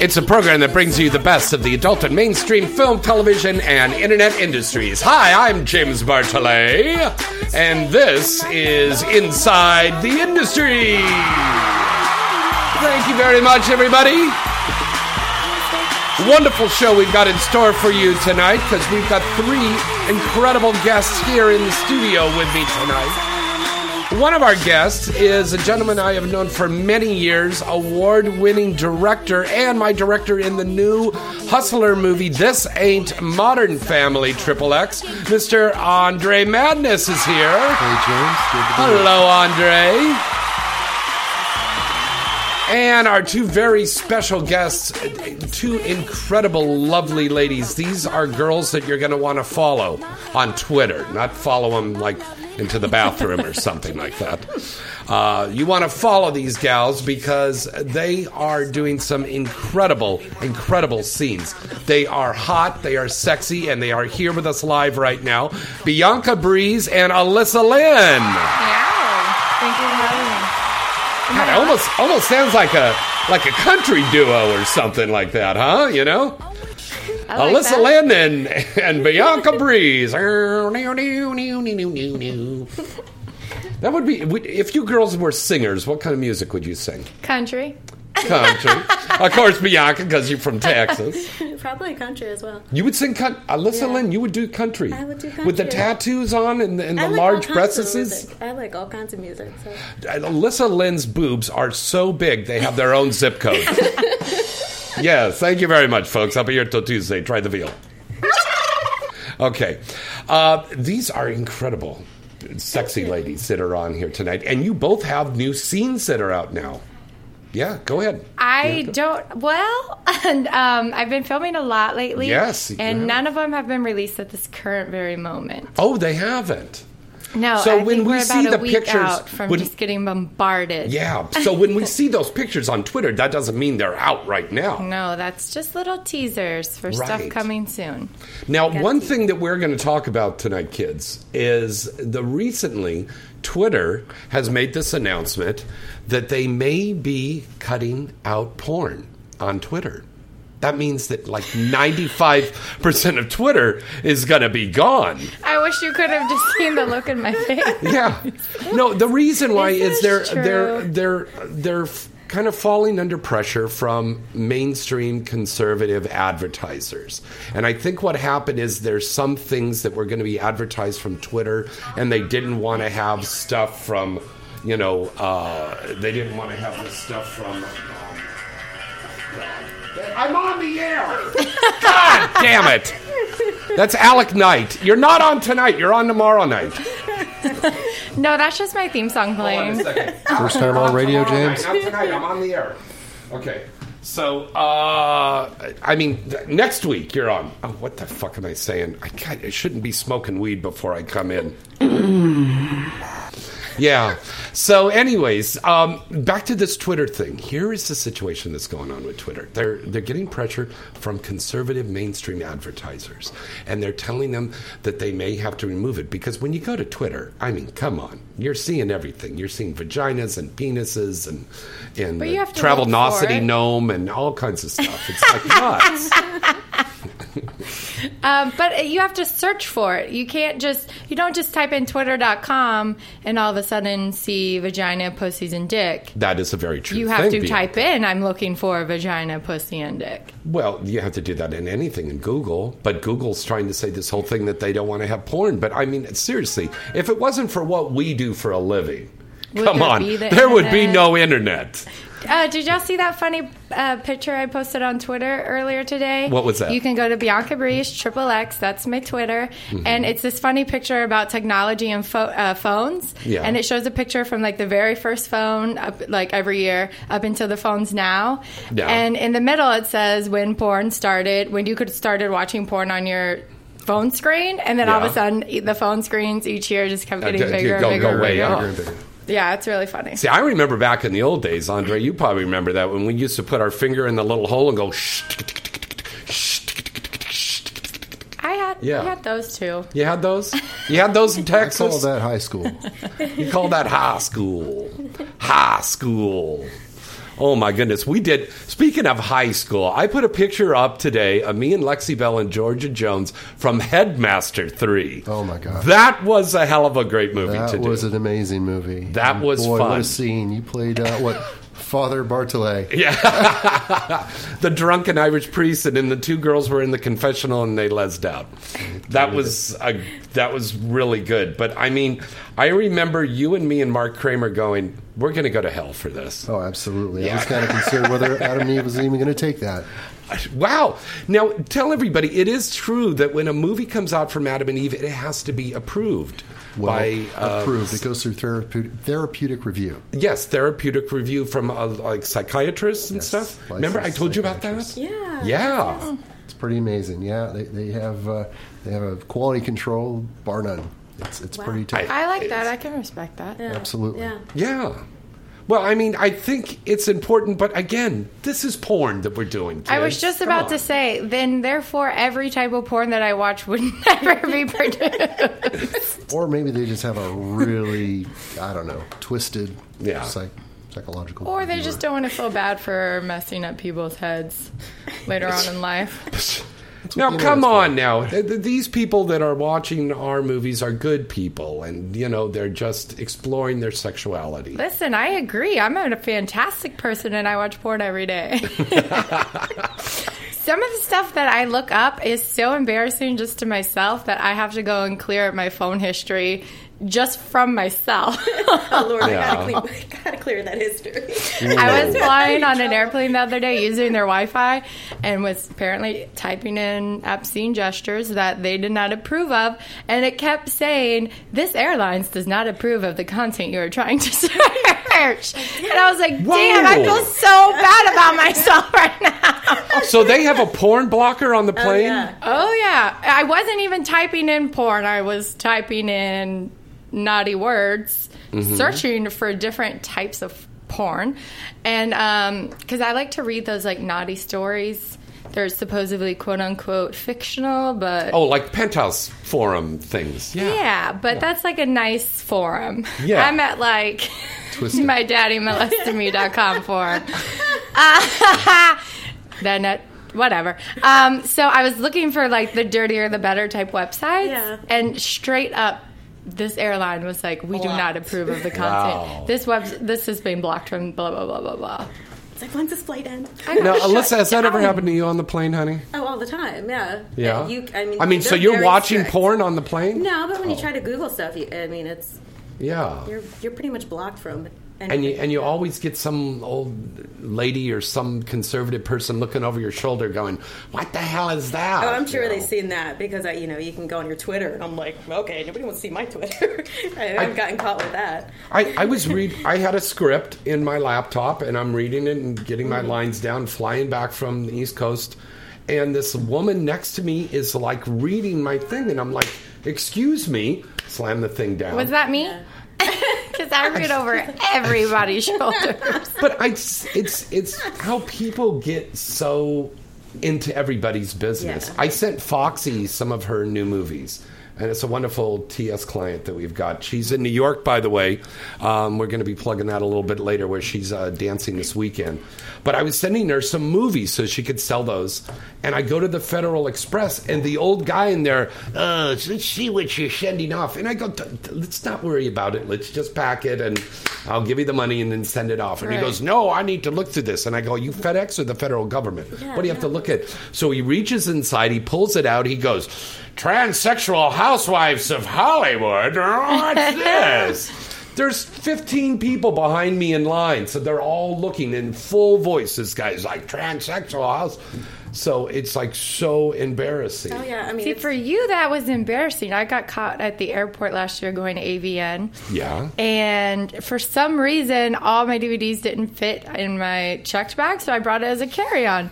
It's a program that brings you the best of the adult and mainstream film, television, and internet industries. Hi, I'm James Bartholet, and this is Inside the Industry. Thank you very much, everybody. Wonderful show we've got in store for you tonight because we've got three incredible guests here in the studio with me tonight. One of our guests is a gentleman I have known for many years, award winning director, and my director in the new Hustler movie, This Ain't Modern Family Triple X. Mr. Andre Madness is here. Hey James, good to be here. Hello, Andre. And our two very special guests, two incredible, lovely ladies. These are girls that you're going to want to follow on Twitter, not follow them like into the bathroom or something like that. Uh, you want to follow these gals because they are doing some incredible, incredible scenes. They are hot, they are sexy, and they are here with us live right now. Bianca Breeze and Alyssa Lynn. Thank you for having me. God, it almost almost sounds like a like a country duo or something like that, huh? You know, like Alyssa that. Lynn and, and Bianca Breeze. that would be if you girls were singers. What kind of music would you sing? Country. Country, of course, Bianca, because you're from Texas. Probably country as well. You would sing country. Alyssa Yeah. Lynn, you would do country. I would do country with the tattoos on and, and the like large breasts. I like all kinds of music. So. Alyssa Lynn's boobs are so big they have their own zip code. yes, thank you very much, folks. I'll be here till Tuesday. Try the veal. Okay, uh, these are incredible, sexy ladies that are on here tonight, and you both have new scenes that are out now. Yeah, go ahead. I don't. Well, and, um, I've been filming a lot lately. Yes, and none of them have been released at this current very moment. Oh, they haven't. No, So I when we we're see about the pictures- out from when- just getting bombarded. Yeah. So when we see those pictures on Twitter, that doesn't mean they're out right now. No, that's just little teasers for stuff coming soon. Now, one thing that we're going to talk about tonight, kids, is the recently Twitter has made this announcement that they may be cutting out porn on Twitter. That means that like 95% of Twitter is going to be gone. I wish you could have just seen the look in my face. Yeah. No, the reason why Is is they're they're they're they're kind of falling under pressure from mainstream conservative advertisers. And I think what happened is there's some things that were going to be advertised from Twitter and they didn't want to have stuff from you know, uh, they didn't want to have this stuff from. Um, I'm on the air. God damn it! That's Alec Knight. You're not on tonight. You're on tomorrow night. No, that's just my theme song Hold on a playing. second. First time on radio, James? night, Not tonight. I'm on the air. Okay. So, uh, I mean, th- next week you're on. Oh, what the fuck am I saying? I, can't, I shouldn't be smoking weed before I come in. Yeah. So, anyways, um, back to this Twitter thing. Here is the situation that's going on with Twitter. They're they're getting pressure from conservative mainstream advertisers, and they're telling them that they may have to remove it because when you go to Twitter, I mean, come on, you're seeing everything. You're seeing vaginas and penises and and But you have to travel gnome and all kinds of stuff. It's like nuts. Um, but you have to search for it. You can't just you don't just type in twitter.com and all of a sudden see vagina, pussies, and dick. That is a very true You have thing, to type in I'm looking for vagina, pussy, and dick. Well, you have to do that in anything in Google, but Google's trying to say this whole thing that they don't want to have porn. But I mean, seriously, if it wasn't for what we do for a living, Would come there on, the there would be no internet. Uh, did y'all see that funny uh, picture I posted on Twitter earlier today? What was that? You can go to Bianca Breeze, triple X, that's my Twitter. Mm-hmm. And it's this funny picture about technology and pho- uh, phones. Yeah. And it shows a picture from like the very first phone, up, like every year, up until the phones now. Yeah. And in the middle, it says when porn started, when you could started watching porn on your phone screen. And then all of a sudden, the phone screens each year just kept Uh, getting d- bigger and go- bigger. go and bigger. Up. Yeah, it's really funny. See, I remember back in the old days, Andre. You probably remember that when we used to put our finger in the little hole and go. Shh, I had, Yeah. I had those too. you had those? You had those in I call Texas? that high school. You call that high school. High school. Oh my goodness. We did, speaking of high school, I put a picture up today of me and Lexi Belle and Georgia Jones from Headmaster 3. Oh, my God. That was a hell of a great movie to That do. was an amazing movie. That And was boy, fun. What a scene! You played uh, what Father Bartholet. Yeah. the drunken Irish priest, and then the two girls were in the confessional and they lesed out. That was a, that was really good. But I mean, I remember you and me and Mark Kramer going, "We're going to go to hell for this." Oh, absolutely. I was kind of concerned whether Adam and Eve was even going to take that. Wow! Now tell everybody, it is true that when a movie comes out from Adam and Eve, it has to be approved Well, by uh, approved. It goes through therapeutic, therapeutic review. Yes, therapeutic review from uh, like psychiatrists and Yes, stuff. Remember, I told you about that. psychiatrists. Yeah. Yeah. It's pretty amazing. Yeah, they, they have uh, they have a quality control bar none. It's it's Wow. pretty tough. I like that. I can respect that. Yeah. Absolutely. Yeah. Yeah. Well, I mean, I think it's important, but again, this is porn that we're doing. I was just Come about on. to say, then therefore every type of porn that I watch would never be produced. Or maybe they just have a really I don't know twisted Yeah. psych, psychological. or they viewer. just don't want to feel bad for messing up people's heads later on in life. Now, come on now. Th- th- These people that are watching our movies are good people, and, you know, they're just exploring their sexuality. Listen, I agree. I'm a fantastic person and I watch porn every day. Some of the stuff that I look up is so embarrassing just to myself that I have to go and clear up my phone history just from myself. Oh Lord, Yeah. I gotta, clean, gotta clear that history. I was flying on an airplane the other day using their Wi Fi and was apparently typing in obscene gestures that they did not approve of. And it kept saying, This airlines does not approve of the content you are trying to search. And I was like, Damn, I feel so bad about myself right now. So they have a porn blocker on the plane? Oh, plane? yeah. Oh, yeah. I wasn't even typing in porn, I was typing in naughty words, searching for different types of porn. And because I like to read those like naughty stories. They're supposedly quote unquote fictional, but Oh, like penthouse forum things. Yeah. yeah, but that's like a nice forum. Yeah. I'm at like Twisted. my daddy molested me.com forum. Uh, then it, whatever. Um, so I was looking for like the dirtier the better type websites. Yeah. And straight up this airline was like, we do not approve of the content. Wow. This web, this has been blocked from blah blah blah blah blah. It's like, when's this flight end? I got Now, shut Alyssa, has that ever down. happened to you on the plane, honey? Oh, all the time. Yeah. Yeah. You, I mean, I mean, so they're you're very watching strict. porn on the plane? No, but when Oh. you try to Google stuff, you, I mean, it's Yeah. you're you're pretty much blocked from. And you and you always get some old lady or some conservative person looking over your shoulder, going, "What the hell is that?" Oh, I'm sure You know? they've seen that because I, you know, you can go on your Twitter, and I'm like, okay, nobody wants to see my Twitter. I, I've gotten caught with that. I, I was read. I had a script in my laptop, and I'm reading it and getting my mm-hmm. lines down, flying back from the East Coast, and this woman next to me is like reading my thing, and I'm like, "Excuse me," slam the thing down. Was that me? Because I read over everybody's shoulders. But I, it's it's how people get so into everybody's business. Yeah. I sent Foxy some of her new movies. And it's a wonderful TS client that we've got. She's in New York, by the way. Um, we're going to be plugging that a little bit later, where she's uh, dancing this weekend. But I was sending her some movies so she could sell those. And I go to the Federal Express, and the old guy in there, uh, let's see what you're sending off. And I go, "T- t- let's not worry about it. Let's just pack it, and I'll give you the money and then send it off. And he goes, no, I need to look through this. And I go, you FedEx or the federal government? what do you have to look at? So he reaches inside, he pulls it out, he goes, transsexual housewives of Hollywood. What's this? There's 15 people behind me in line, so they're all looking in full voice. This guy's like transsexual house. So it's like so embarrassing. Oh yeah, I mean, See, for you, that was embarrassing. I got caught at the airport last year going to AVN. Yeah. And for some reason, all my DVDs didn't fit in my checked bag, so I brought it as a carry on.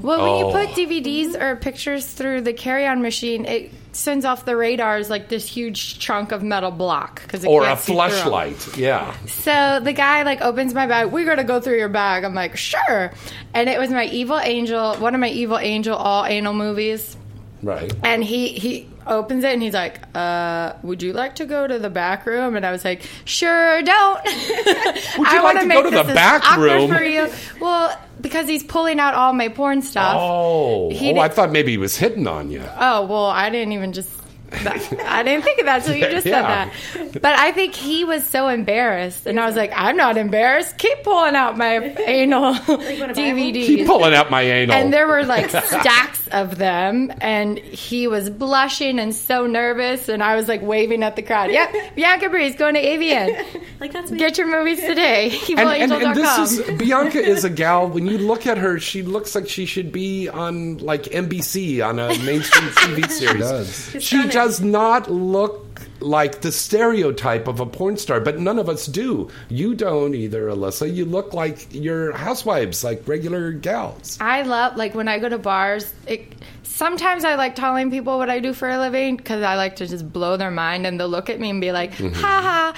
Well, when Oh. you put DVDs or pictures through the carry on machine, it sends off the radars like this huge chunk of metal block. Cause it Or a flashlight. Yeah. So the guy like opens my bag. We gotta go through your bag. I'm like, sure. And it was my Evil Angel, one of my Evil Angel all anal movies. Right. And he he opens it and he's like, uh, "Would you like to go to the back room?" And I was like, "Sure, don't." Would you like to go to the back room? For you. Well, because he's pulling out all my porn stuff. Oh, oh did- I thought maybe he was hitting on you. Oh well, I didn't even just. That, I didn't think of that, so you just Yeah. said that. But I think he was so embarrassed, and I was like, "I'm not embarrassed. Keep pulling out my anal DVDs." Keep pulling out my anal. And there were like stacks of them, and he was blushing and so nervous, and I was like waving at the crowd. Yep, Bianca Breeze going to AVN. like that's me. Get your movies today. and, and, and this is Bianca is a gal. When you look at her, she looks like she should be on like NBC on a mainstream TV series. does. She's She stunning. Does not look like the stereotype of a porn star, but none of us do. You don't either, Alyssa. You look like your housewives, like regular gals. I love like when I go to bars. It, sometimes I like telling people what I do for a living because I like to just blow their mind and they'll look at me and be like, Mm-hmm. "Ha ha,"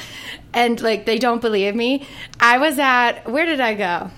and like they don't believe me. I was at where did I go?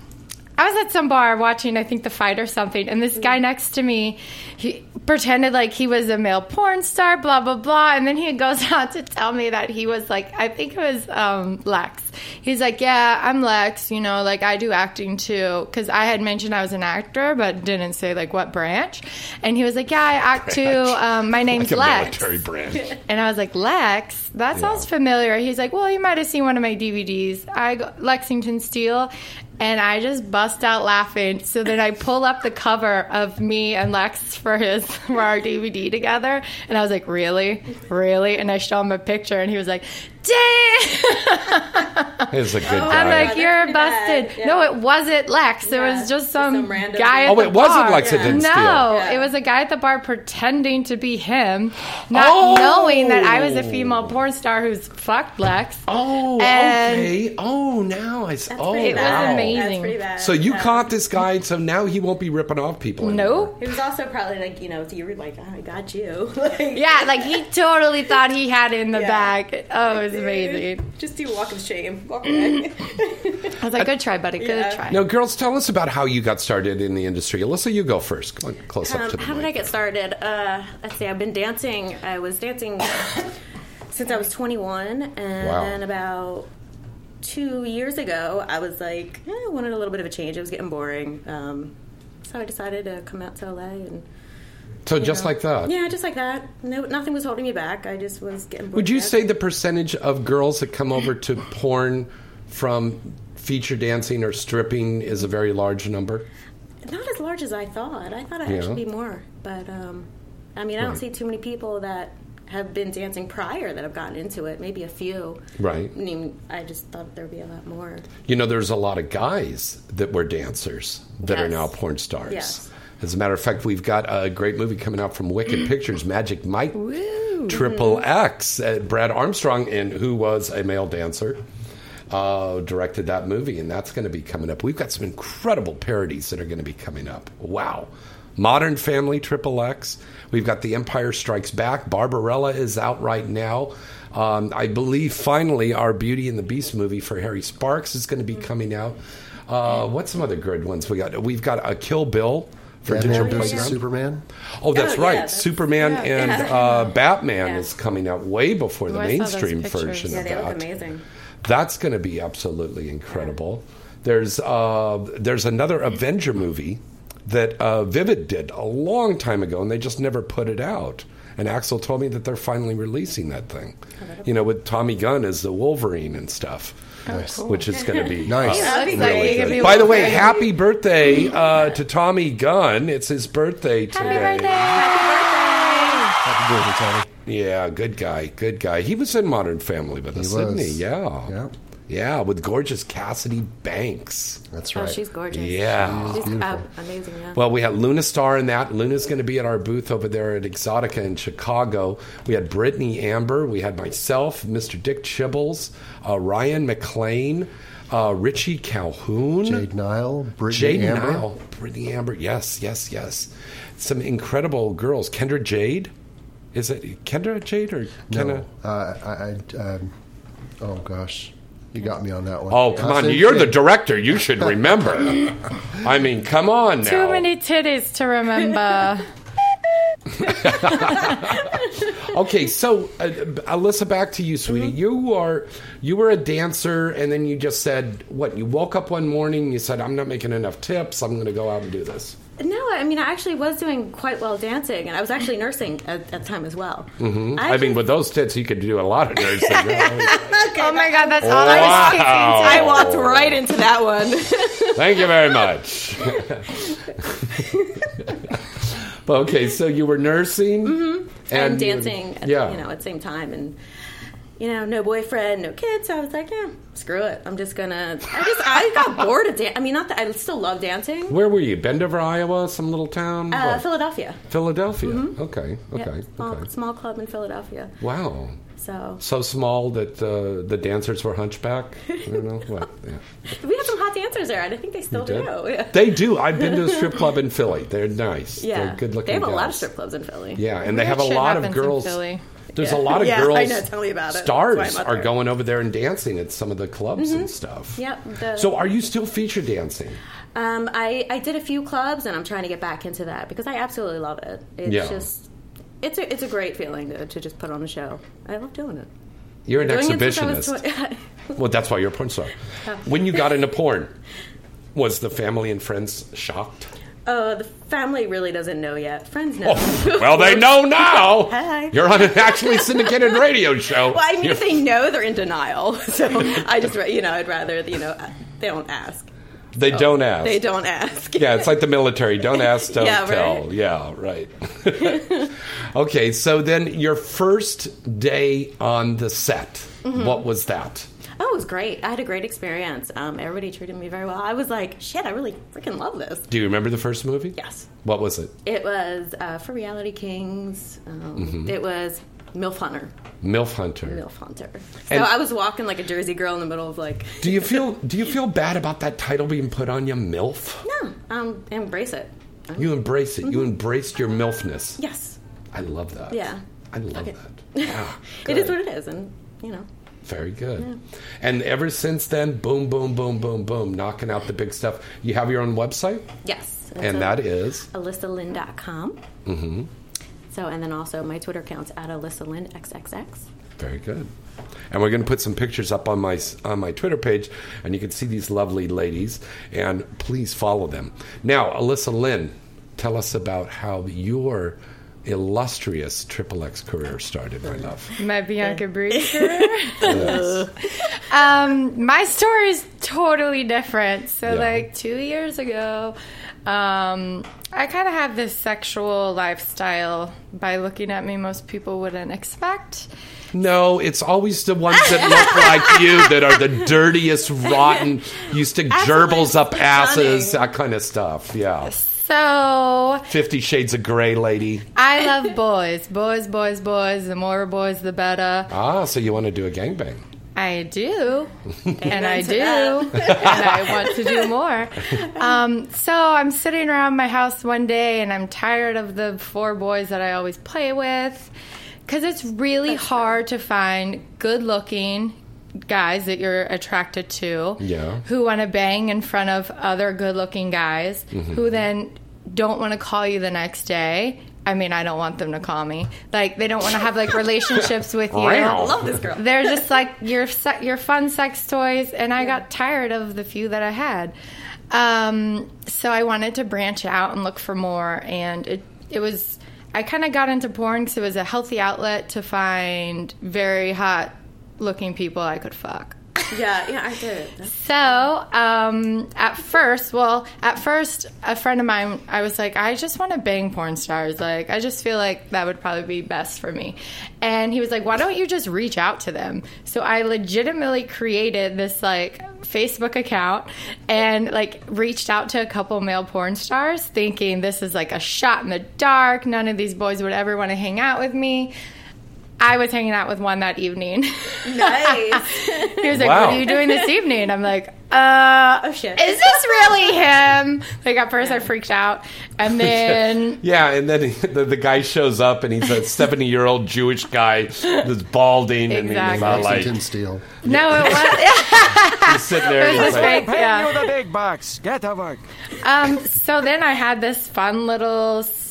I was at some bar watching, I think, the fight or something, and this guy next to me, he pretended like he was a male porn star, blah blah blah, and then he goes out to tell me that he was like, I think it was um, Lex. He's like, yeah, I'm Lex, you know, like I do acting too, because I had mentioned I was an actor, but didn't say like what branch, and he was like, yeah, I act too. Um, my name's Like a Lex. military branch. And I was like, Lex, that sounds familiar. He's like, Well, you might have seen one of my DVDs. I go, Lexington Steele. And I just bust out laughing. So then I pull up the cover of me and Lex for his for our DVD together. And I was like, Really? Really? And I show him a picture and he was like, Dang He's a good oh, one. I'm like, You're busted. Yeah. No, it wasn't Lex. It Yeah, was just just some, some random guy at dude. Oh, the it wasn't lex bar. Lexington No, Steele. Yeah. it was a guy at the bar pretending to be him, not Oh. knowing that I was a female porn star who's fucked Lex. Oh, And- okay. Oh, now I. s- Oh, pretty It was wow. amazing. That's pretty bad. So you Yeah. caught this guy, so now he won't be ripping off people. anymore. Nope. He was also probably like, you know, so you were like, oh, I got you. like, Yeah, like he totally thought he had it in the Yeah. bag. Oh, it was amazing. Just do walk of shame. Walk away. I was like, good try, buddy. Good Yeah. try. Now, girls, tell us about how you got started in the industry. Alyssa, you go first. Come on, close up Um, to the how did. I get started? Uh, let's see. I've been dancing. I was dancing since I was 21, and Wow. then about two years ago, I was like, eh, I wanted a little bit of a change. It was getting boring, um, so I decided to come out to LA and. So just know. like that. Yeah, just like that. No, nothing was holding me back. I just was getting. bored Would you say the percentage of girls that come over to porn from feature dancing or stripping is a very large number? not as large as I thought? I thought it Yeah. actually be more, but um, I mean, I don't Right. see too many people that have been dancing prior that have gotten into it. Maybe a few. Right. I mean, I just thought there'd be a lot more. You know, there's a lot of guys that were dancers that are now porn stars. Yes. As a matter of fact, we've got a great movie coming out from Wicked Pictures, Magic Mike Triple X. Uh, Brad Armstrong, and who was a male dancer, uh, directed that movie, and that's going to be coming up. We've got some incredible parodies that are going to be coming up. Wow. Modern Family Triple X. We've got The Empire Strikes Back. Barbarella is out right now. Um, I believe finally our Beauty and the Beast movie for Harry Sparks is going to be coming out. Uh, what's some other good ones we got? We've got a Kill Bill Batman digital versus playground. Superman. Oh, that's Oh, yeah, right. that's- Superman yeah. and Yeah. uh, Batman Yeah. is coming out way before the Oh, I saw those mainstream version Yeah, of they look that. amazing. That's going to be absolutely incredible. There's uh, there's another Avenger movie that uh, Vivid did a long time ago, and they just never put it out. And Axel told me that they're finally releasing that thing. You know, with Tommy Gunn as the Wolverine and stuff, Nice. which is going to be Nice. That looks like really good. By the way, happy birthday uh, to Tommy Gunn! It's his birthday today. Happy birthday! Happy birthday, Tommy. Yeah, good guy, good guy. He was in Modern Family with us, He didn't he? Yeah. Yeah. Yeah, with gorgeous Cassidy Banks. That's Oh, right. she's gorgeous. Yeah. She's beautiful. uh, amazing, yeah. Well, we had Luna Star in that. Luna's going to be at our booth over there at Exotica in Chicago. We had Brittany Amber. We had myself, Mr. Dick Chibbles, uh, Ryan McLean, uh, Richie Calhoun. Jade Nile, Brittany Jade Amber. Nile. Brittany Amber. Yes, yes, yes. Some incredible girls. Kendra Jade. Is it Kendra Jade or Kendra? No, uh, I, I um, oh gosh, you got me on that one. Oh, come on. You're the director. You should remember. I mean, come on now. Too many titties to remember. Okay, so uh, Alyssa, back to you, sweetie. Mm-hmm. You are you were a dancer, and then you just said what? You woke up one morning, you said, "I'm not making enough tips. I'm going to go out and do this." No, I mean, I actually was doing quite well dancing, and I was actually nursing at, at the time as well. Mm-hmm. I mean, with those tits, you could do a lot of nursing. oh my god, that's all I was thinking. I walked right into that one. Thank you very much. Okay, so you were nursing Mm-hmm. and, you- dancing, at, yeah, you know, at the same time, and you know, no boyfriend, no kids. So I was like, yeah, screw it. I'm just gonna. I just I got bored of dance. I mean, not that I still love dancing. Where were you? Bendover, Iowa, some little town. Uh, What? Philadelphia. Philadelphia. Okay, Yep. okay, Small, okay. small club in Philadelphia. Wow. So So small that uh, the dancers were hunchback. I don't know what. Yeah. we had some hot dancers there, and I think they still do. Yeah. They do. I've been to a strip club in Philly. They're nice. yeah. They're good looking. They have a lot of strip clubs in Philly. Yeah, and they have a Weird lot of happens in girls. There's a lot of Yeah, girls. I know, tell me about it. Stars That's why I'm up are going over there and dancing at some of the clubs and stuff. Yep, the- so, are you still feature dancing? Um, I, I did a few clubs, and I'm trying to get back into that because I absolutely love it. It's Yeah. just, it's a, it's a great feeling to, to just put on a show. I love doing it. You're an Doing it since I was exhibitionist. tw- well, that's why you're a porn star. When you got into porn, was the family and friends shocked? Uh, the family really doesn't know yet. Friends know. Oh, well, they know now. Hi. You're on an actually syndicated radio show. Well, I mean, You're- if they know, they're in denial. So I just, you know, I'd rather, you know, they don't ask. they don't ask. They don't ask. Yeah, it's like the military. Don't ask, don't Yeah, tell. right. Yeah, right. okay, so then your first day on the set, Mm-hmm. what was that? Oh, it was great. I had a great experience. Um, everybody treated me very well. I was like, shit, I really freaking love this. Do you remember the first movie? Yes. What was it? It was uh, for Reality Kings. Um, Mm-hmm. It was MILF Hunter. MILF Hunter. MILF Hunter. So And- I was walking like a Jersey girl in the middle of like, Do you feel do you feel bad about that title being put on you, MILF? no, um, embrace it. Um, You embrace it. You embraced your MILFness. yes. I love that. Yeah. I love Okay. that. Yeah. It is what it is. And, you know, Very good. And ever since then, boom, boom, boom, boom, boom, knocking out the big stuff. You have your own website, yes. and that is AlyssaLynn.com. Mm-hmm. So, and then also my Twitter account's at AlyssaLynnXXX. very good. And we're going to put some pictures up on my on my Twitter page, and you can see these lovely ladies. And please follow them. Now, Alyssa Lynn, tell us about how your illustrious Triple X career started, my love. My Bianca Breaker. um, my story is totally different. So, Yeah. like two years ago, um, I kind of have this sexual lifestyle. By looking at me, most people wouldn't expect. No, it's always the ones that look like you that are the dirtiest, rotten. used to gerbils up asses, that kind of stuff. Yeah. So Fifty Shades of Grey, lady. I love boys, boys, boys, boys. The more boys, the better. Ah, so you want to do a gangbang? I do, and I do, and I want to do more. Um, so I'm sitting around my house one day, and I'm tired of the four boys that I always play with, because it's really hard to find good-looking guys that you're attracted to, Yeah. who want to bang in front of other good-looking guys, who then don't want to call you the next day. I mean, I don't want them to call me. Like they don't want to have like relationships with you. I Love this girl. They're just like your se- your fun sex toys, and I got tired of the few that I had. Um, so I wanted to branch out and look for more, and it it was I kind of got into porn because it was a healthy outlet to find very hot looking people I could fuck. Yeah, yeah, I did. That's- So, um, at first, well, at first, a friend of mine, I was like, I just want to bang porn stars. Like, I just feel like that would probably be best for me. And he was like, why don't you just reach out to them? So I legitimately created this, like, Facebook account and, like, reached out to a couple male porn stars thinking this is like a shot in the dark. None of these boys would ever want to hang out with me. I was hanging out with one that evening. Nice. He was like, Wow. "What are you doing this evening?" I'm like, "Uh, Oh, shit. is this really him?" Like at first, I freaked out, and then Yeah, and then he, the, the guy shows up and he's a 70 year old Jewish guy that's balding and he's Exactly. not like Lexington Steele. no, it was. he's sitting there. It And was he's like, fake, yeah. the big bucks. Get to work. Um, so then I had this fun little s-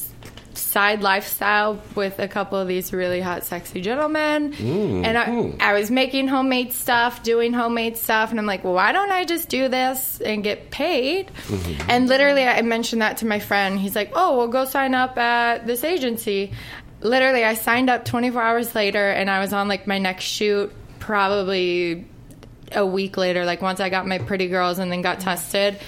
side lifestyle with a couple of these really hot, sexy gentlemen. Mm, and I, I was making homemade stuff, doing homemade stuff. And I'm like, well, why don't I just do this and get paid? Mm-hmm. And literally, I mentioned that to my friend. He's like, oh, well, go sign up at this agency. Literally, I signed up 24 hours later and I was on like my next shoot probably a week later, like once I got my pretty girls and then got tested.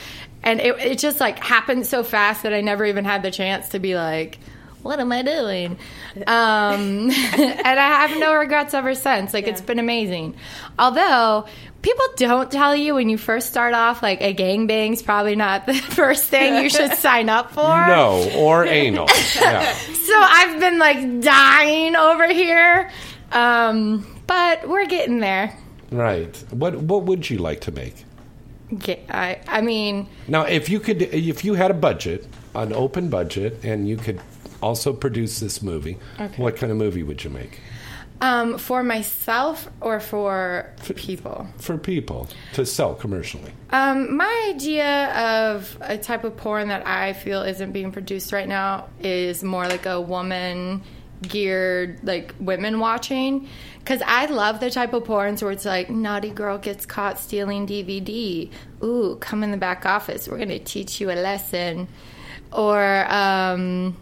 And it, it just like happened so fast that I never even had the chance to be like, what am I doing? Um, and I have no regrets ever since. Like, it's been amazing. Although, people don't tell you when you first start off, like, a gangbang's probably not the first thing you should sign up for. no, or anal. Yeah. So I've been like dying over here. Um, but we're getting there. Right. What What would you like to make? Get, I, I mean, Now, if you could, if you had a budget, an open budget, and you could also produce this movie, Okay. what kind of movie would you make um, for myself or for people? for people to sell commercially? Um, my idea of a type of porn that I feel isn't being produced right now is more like a woman geared, like women watching. Because I love the type of porns where it's like, naughty girl gets caught stealing DVD. Ooh, come in the back office. We're going to teach you a lesson. Or, um,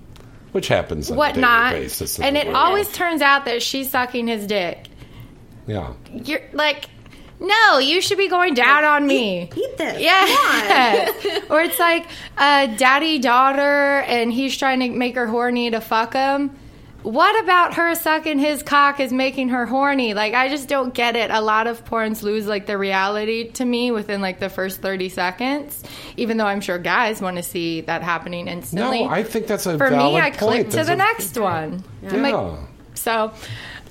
Which happens on a whatnot. daily basis. And it world. always turns out that she's sucking his dick. yeah. You're like, no, you should be going down on me. Eat this. Yeah. or it's like a daddy daughter and he's trying to make her horny to fuck him. What about her sucking his cock is making her horny? Like I just don't get it. A lot of porns lose like the reality to me within like the first 30 seconds. Even though I'm sure guys want to see that happening instantly. No, I think that's a For me, I point. click to the a- next one. Yeah. like, so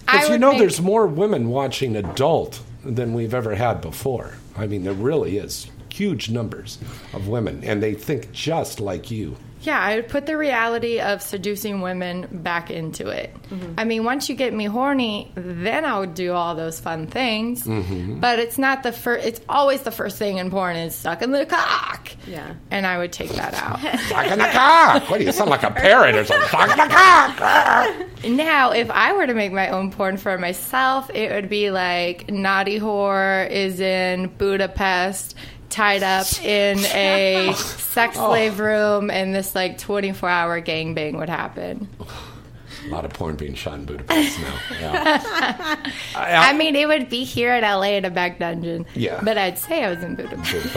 I Because you know, make- there's more women watching adult than we've ever had before. I mean, there really is huge numbers of women, and they think just like you. Yeah, I would put the reality of seducing women back into it. Mm-hmm. I mean, once you get me horny, then I would do all those fun things. Mm-hmm. But it's not the first. It's always the first thing in porn is sucking the cock. Yeah. and I would take that out. Sucking the cock. What do you sound like a parrot or something? Sucking the cock. now, if I were to make my own porn for myself, it would be like naughty whore is in Budapest. Tied up in a sex slave room, and this like 24 hour gangbang would happen. A lot of porn being shot in Budapest now. Yeah. I, I mean, it would be here in LA in a back dungeon. Yeah. But I'd say I was in Budapest.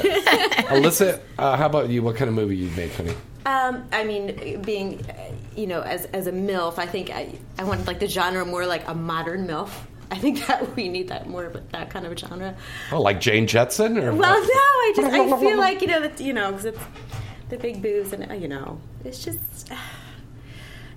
Alyssa, uh, how about you? What kind of movie you'd make, honey? Um, I mean, being, uh, you know, as as a milf, I think I, I want like the genre more like a modern milf. I think that we need that more of that kind of a genre. Oh, like Jane Jetson? Or Well, no, I just I feel like you know that you know because it's the big boobs and uh, you know it's just.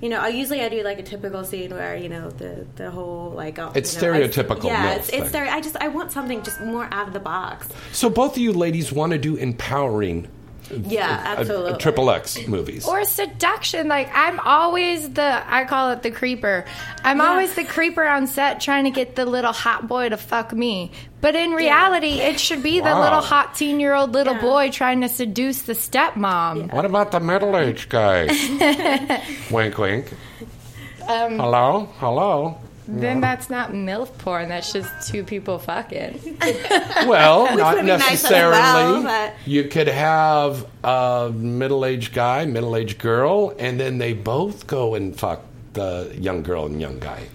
You know, I usually I do like a typical scene where you know the the whole like uh, It's you know, stereotypical Yeah, it's, it's thing. stere- I just I want something just more out of the box. So both of you ladies want to do empowering Yeah, absolutely. triple X movies. or seduction. Like I'm always the I call it the creeper. I'm always the creeper on set trying to get the little hot boy to fuck me. But in reality, it should be the Wow. little hot teen year old little Yeah. boy trying to seduce the stepmom. What about the middle aged guy? wink, wink. Um, Hello, hello. Then that's not MILF porn. That's just two people fucking. Well, not would be nice as necessarily. well, but- You could have a middle-aged guy, middle-aged girl, and then they both go and fuck the young girl and young guy.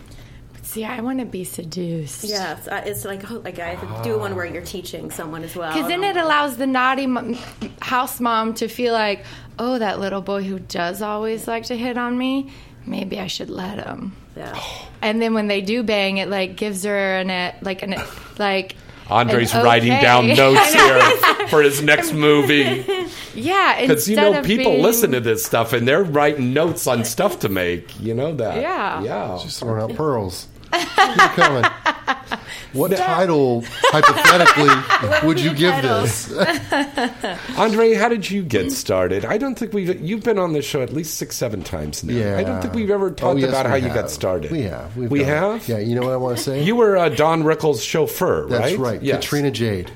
See, I want to be seduced. Yes, uh, it's like oh, like I could do one where you're teaching someone as well. Because then it allows the naughty m- house mom to feel like, oh, that little boy who does always like to hit on me, maybe I should let him. Yeah. And then when they do bang, it like gives her an a, like an uh, like. Andre's an writing okay. down notes here for his next movie. Yeah, Because you know of people being- listen to this stuff and they're writing notes on stuff to make. You know that? Yeah. Yeah. She's throwing out pearls. Keep coming. What title, hypothetically, would you give this? Andre, how did you get started? I don't think we've. You've been on this show at least six, seven times now. Yeah. I don't think we've ever talked Oh, yes, about how you got started. We have. We've we have. Yeah, you know what I want to say? You were uh, Don Rickles' chauffeur, That's right? right. Yes. Katrina Jade.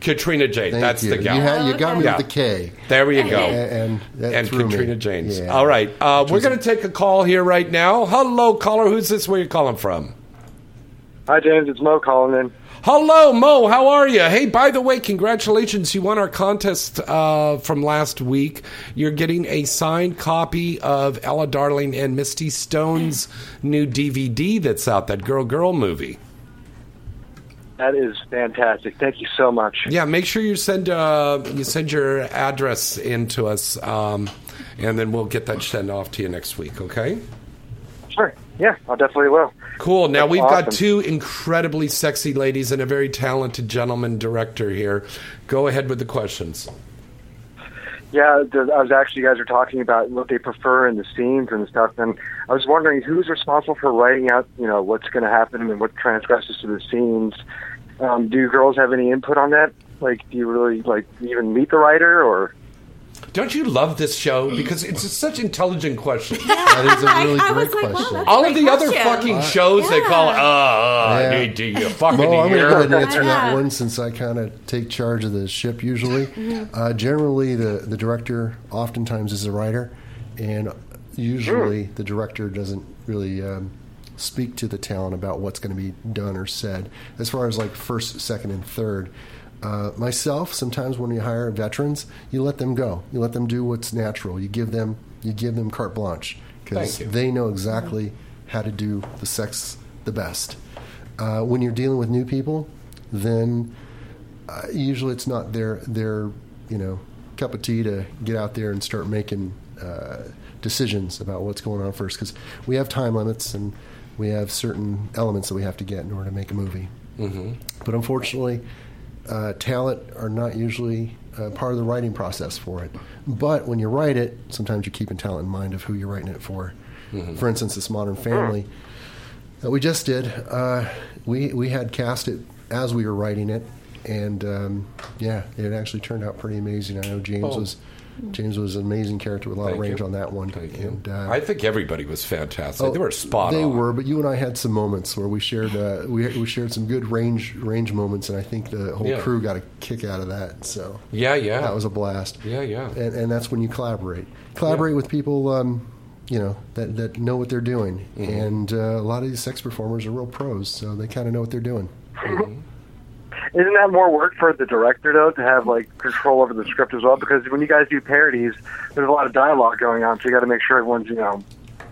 Katrina Jade. Thank That's you. the gal. You, had, you got me Yeah. with the K. there you go. And, and, and threw me. Katrina James. Yeah. All right. Uh, we're going to take a call here right now. Hello, caller. Who's this? Where you calling from? Hi, James. It's Mo calling in. Hello, Mo. How are you? Hey, by the way, congratulations. You won our contest uh, from last week. You're getting a signed copy of Ella Darling and Misty Stone's new DVD that's out, that Girl Girl movie. That is fantastic. Thank you so much. Yeah, make sure you send uh, you send your address in to us, um, and then we'll get that sent off to you next week. Okay. Sure. Yeah, I definitely will. Cool. Now That's we've got two incredibly sexy ladies and a very talented gentleman director here. Go ahead with the questions. Yeah, I was actually, you guys were talking about what they prefer in the scenes and stuff, and I was wondering who's responsible for writing out, you know, what's going to happen and what transgresses to the scenes. Um, do girls have any input on that? Like, do you really like even meet the writer or? Don't you love this show? Because it's such intelligent question. That is a really I great was like, wow, question. that's- All of Great the other question. fucking shows they call, uh, uh, Yeah. do, do you fucking Mo, I'm going to hear? go ahead and answer that one since I kind of take charge of the ship usually. Uh, generally, the, the director oftentimes is a writer, and usually the director doesn't really um, speak to the talent about what's going to be done or said. As far as like first, second, and third, uh, myself, sometimes when you hire veterans, you let them go. You let them do what's natural. You give them you give them carte blanche because they know exactly how to do the sex the best. Uh, when you're dealing with new people, then uh, usually it's not their their you know cup of tea to get out there and start making uh, decisions about what's going on first because we have time limits and we have certain elements that we have to get in order to make a movie. Mm-hmm. But unfortunately, uh, talent are not usually uh, part of the writing process for it. But when you write it, sometimes you're keeping talent in mind of who you're writing it for. For instance, this Modern Family that we just did, uh, we we had cast it as we were writing it, and um, yeah, it actually turned out pretty amazing. I know James Oh. was James was an amazing character with a lot Thank of range you. on that one. Thank. And, uh, I think everybody was fantastic. Oh, they were spot They on. were, but you and I had some moments where we shared uh, we we shared some good range range moments, and I think the whole Yeah. crew got a kick out of that. So Yeah, yeah. that was a blast. Yeah, yeah. And, and that's when you collaborate. Collaborate Yeah. with people, um, you know, that that know what they're doing. Mm-hmm. And uh, a lot of these sex performers are real pros, so they kind of know what they're doing. Isn't that more work for the director though to have like control over the script as well? Because when you guys do parodies, there's a lot of dialogue going on, so you got to make sure everyone's you know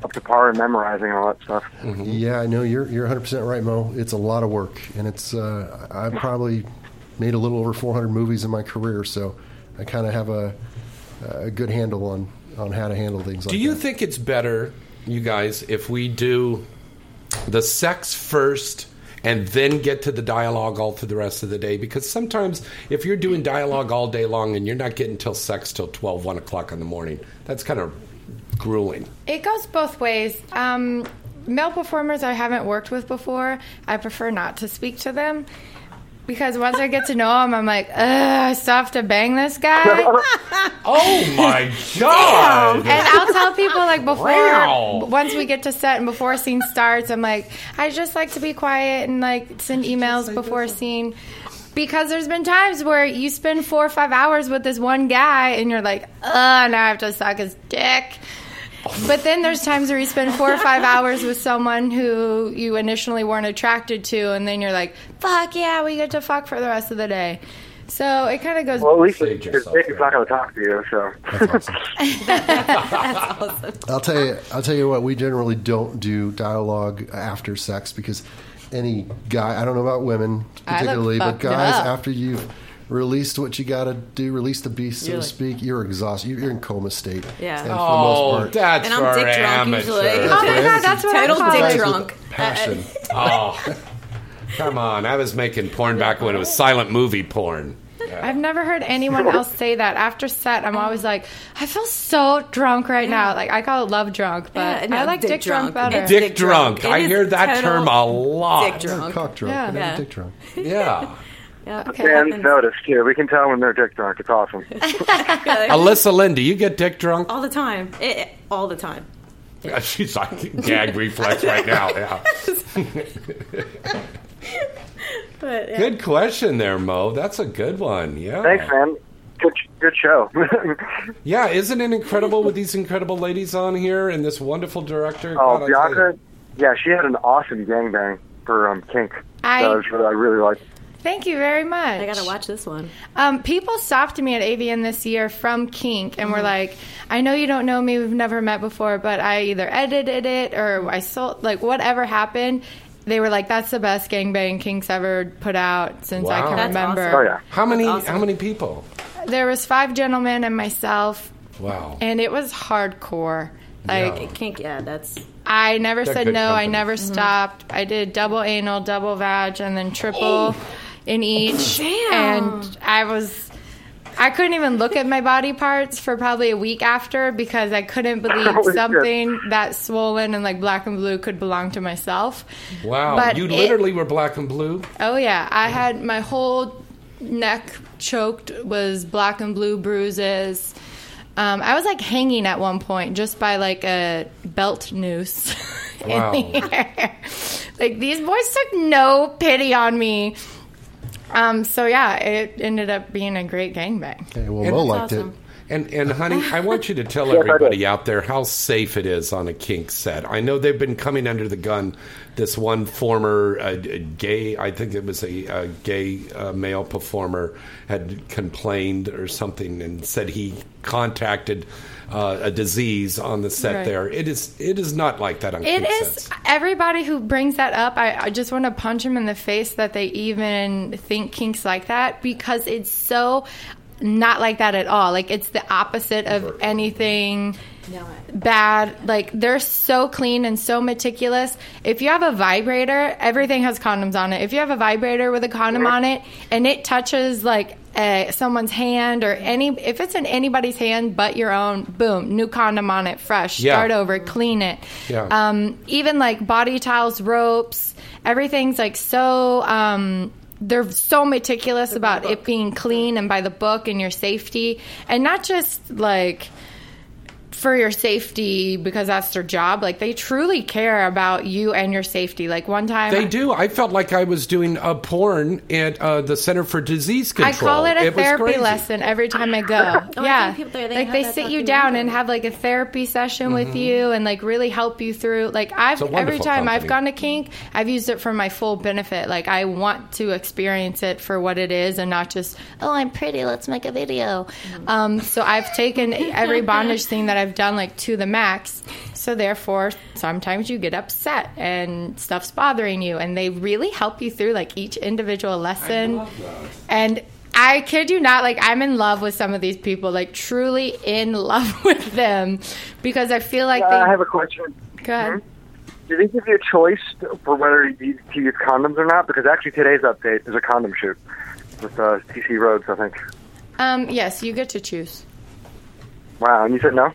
up to par and memorizing all that stuff. Yeah, I know you're you're 100 percent right, Mo. It's a lot of work, and it's uh, I've probably made a little over 400 movies in my career, so I kind of have a a good handle on on how to handle things. Do like you that. think it's better, you guys, if we do the sex first and then get to the dialogue all through the rest of the day? Because sometimes if you're doing dialogue all day long and you're not getting till sex till 12, 1 o'clock in the morning, that's kind of grueling. It goes both ways. Um, male performers I haven't worked with before, I prefer not to speak to them because once I get to know him, I'm like, ugh, I still have to bang this guy. Oh my god! And I'll tell people like before, Wow. once we get to set and before a scene starts, I'm like, I just like to be quiet and like send emails before a scene. Because there's been times where you spend four or five hours with this one guy and you're like, ugh, now I have to suck his dick. But then there's times where you spend four or five hours with someone who you initially weren't attracted to, and then you're like, fuck yeah, we get to fuck for the rest of the day. So it kind of goes. Well, at least Saved his yourself dick not going to talk to you, so. I'll tell you. I'll tell you what. We generally don't do dialogue after sex because any guy. I don't know about women particularly, but guys, after you've released what you got to do, release the beast, so You're to like- speak, you're exhausted. You're you're in coma state. Yeah. And for the Oh, most part, that's And I'm for dick drunk usually. oh my god, that's what Total I dick drunk. passion. Uh, uh, oh, come on! I was making porn back when it was silent movie porn. I've never heard anyone else say that. After set, I'm always like, I feel so drunk right now. Like I call it love drunk, but Yeah, no, I like dick, dick drunk, drunk. better. Dick, Dick drunk. drunk. I hear that term a lot. dick drunk. Cock drunk, Yeah. Yeah. dick drunk. Yeah. Yeah. Okay. Fans happens. notice, too. We can tell when they're dick drunk. It's awesome. Alyssa Lynn, do you get dick drunk? all the time. It, it- all the time. She's like gag reflex right now. Yeah. But yeah. Good question there, Mo. That's a good one. Yeah. Thanks, man. Good, good show. Yeah, isn't it incredible with these incredible ladies on here and this wonderful director? oh, God, I tell you. Bianca, yeah, she had an awesome gangbang for um, Kink. I- That was really, I really liked. Thank you very much. I gotta watch this one. Um, people stopped me at AVN this year from Kink and Mm-hmm. were like, I know you don't know me, we've never met before, but I either edited it or I sold, like, whatever happened. They were like, that's the best gangbang Kink's ever put out since I can That's remember. awesome. Oh, yeah. How many? Awesome. How many people? There was five gentlemen and myself, Wow. and it was hardcore. Like, Yeah. Kink, yeah, that's I never They're said good no. I never Mm-hmm. stopped. I did double anal, double vag, and then triple in each. Damn. And I was. I couldn't even look at my body parts for probably a week after because I couldn't believe Holy shit. something that swollen and like black and blue could belong to myself. Wow. But you it- literally were black and blue. Oh yeah, I had my whole neck choked was black and blue bruises. Um, I was like hanging at one point just by like a belt noose Wow. in the air. Like these boys took no pity on me. Um, so yeah, it ended up being a great gangbang. Okay, well, And- Mo liked awesome. it. And and honey, I want you to tell Yes, I do. everybody out there how safe it is on a kink set. I know they've been coming under the gun. This one former uh, gay, I think it was a, uh gay uh, male performer, had complained or something and said he contacted uh, a disease on the set. Right. There, it is it is not like that on It kink sets. everybody who brings that up. I, I just want to punch them in the face that they even think kinks like that because it's so not like that at all. Like it's the opposite of anything bad. Like they're so clean and so meticulous. If you have a vibrator, everything has condoms on it. If you have a vibrator with a condom on it and it touches like uh, someone's hand or any, if it's in anybody's hand but your own, boom, new condom on it, fresh. Yeah. Start over, clean it. Yeah. Um, even like body towels, ropes, everything's like so. Um, they're so meticulous about it being clean and by the book and your safety, and not just like for your safety because that's their job. Like they truly care about you and your safety. Like one time, They do. I felt like I was doing a porn at uh, the Center for Disease Control. I call it a was therapy lesson every time I go. I yeah, think people there, they like they sit you down and have like a therapy session with you and like really help you through. Like I've every wonderful time I've gone to kink, I've used it for my full benefit. Like I want to experience it for what it is and not just oh I'm pretty, let's make a video. Um, so I've taken every bondage thing that I've done like to the max. So therefore, sometimes you get upset and stuff's bothering you, and they really help you through like each individual lesson. And I kid you not, like I'm in love with some of these people, like truly in love with them, because I feel like Uh, they. I have a question. Go ahead. Do they give you a choice for whether you to use condoms or not? Because actually today's update is a condom shoot with uh, TC Rhodes, I think. Um, yes, you get to choose. Wow, and you said no?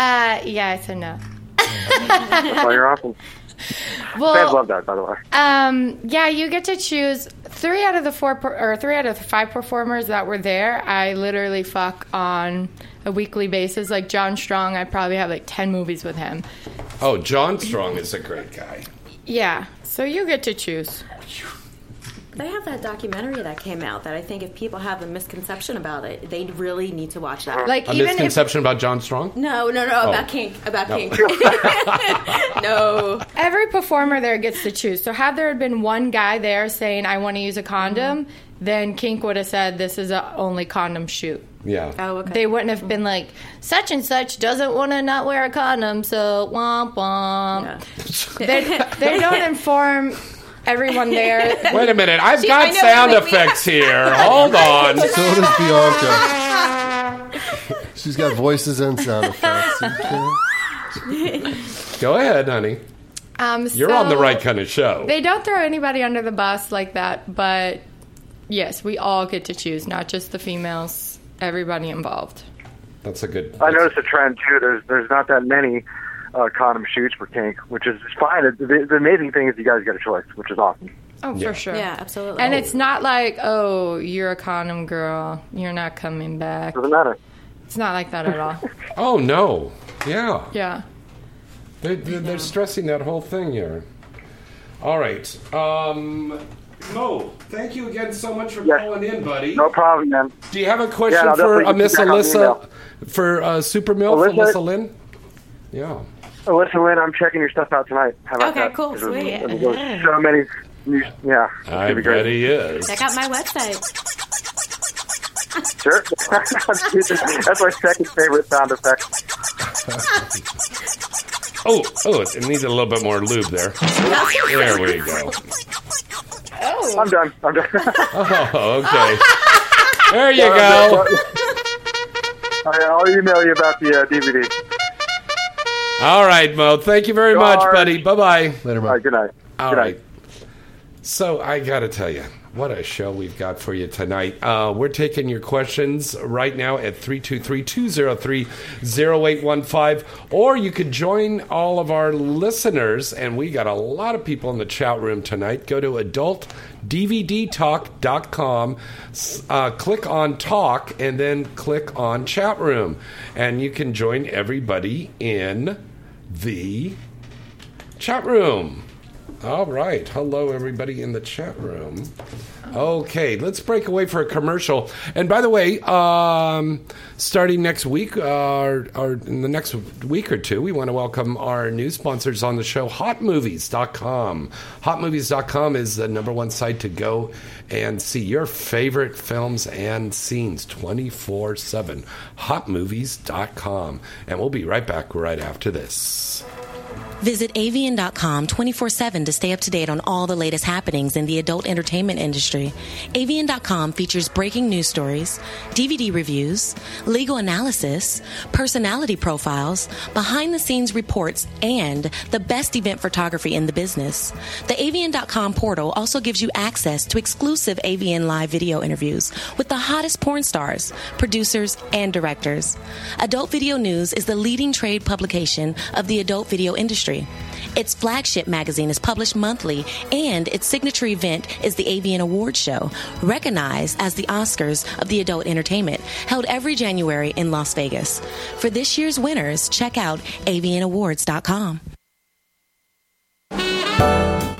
Uh, yeah, I said no. Well, you're awesome. Fans love that, by the way. Um, yeah, you get to choose three out of the four or three out of the five performers that were there, I literally fuck on a weekly basis. Like John Strong, I probably have like ten movies with him. Oh, John Strong is a great guy. Yeah, so you get to choose. They have that documentary that came out that I think if people have a misconception about it, they really need to watch that. Like A even if misconception about John Strong? no, no, no, Oh. about kink, about No. kink. no. every performer there gets to choose. So had there been one guy there saying I want to use a condom, mm-hmm. then Kink would have said this is a only condom shoot. Yeah. Oh, okay. They wouldn't have been like such and such doesn't want to not wear a condom, so womp womp. They, they don't inform everyone there. Wait a minute, I've See, got I know, sound wait, we- effects here. Hold on. So does Bianca. She's got voices and sound effects. Okay. Go ahead, honey. Um, You're on the so right kind of show. They don't throw anybody under the bus like that, but yes, we all get to choose, not just the females. Everybody involved. That's a good. I noticed a trend too. There's there's not that many uh, condom shoots for kink, which is fine. The, the amazing thing is you guys get a choice, which is awesome. Oh, Yeah. for sure. Yeah, absolutely. And it's not like, oh, you're a condom girl. You're not coming back. Doesn't matter. It's not like that at all. Oh no. Yeah. Yeah. They, they're, they're stressing that whole thing here. All right. Um, Mo, thank you again so much for Yes. calling in, buddy. No problem, man. Do you have a question Yeah, for definitely uh, Miss you back on Alyssa? For uh, Super Milf, Alyssa? Alyssa Lynn? Yeah. Alyssa Lynn, I'm checking your stuff out tonight. How about Okay, that? cool, 'Cause there's- sweet. There's so many. New, yeah, I gonna be bet great. he is. Check out my website. Sure. That's my second favorite sound effect. Oh, oh, it needs a little bit more lube there. There we go. Oh. I'm done. I'm done. Oh, okay. There you go. All right, I'll email you about the uh, DVD. All right, Mo. Thank you very much, buddy. Bye bye. Later, All right, good night. All good right. night. So I got to tell you, what a show we've got for you tonight. Uh, we're taking your questions right now at 323-203-0815, or you could join all of our listeners, and we got a lot of people in the chat room tonight. Go to adultdvdtalk.com, s- uh, click on talk, and then click on chat room, and you can join everybody in the chat room. All right. Hello, everybody in the chat room. Okay, let's break away for a commercial. And by the way, um, starting next week, uh, or, or in the next week or two, we want to welcome our new sponsors on the show, HotMovies.com. HotMovies.com is the number one site to go and see your favorite films and scenes 24 7. HotMovies.com. And we'll be right back right after this. Visit avn.com 24 7 to stay up to date on all the latest happenings in the adult entertainment industry. AVN.com features breaking news stories, DVD reviews, legal analysis, personality profiles, behind the scenes reports, and the best event photography in the business. The avn.com portal also gives you access to exclusive AVN live video interviews with the hottest porn stars, producers, and directors. Adult Video News is the leading trade publication of the adult video industry. Its flagship magazine is published monthly, and its signature event is the AVN Awards Show, recognized as the Oscars of the adult entertainment, held every January in Las Vegas. For this year's winners, check out avnawards.com.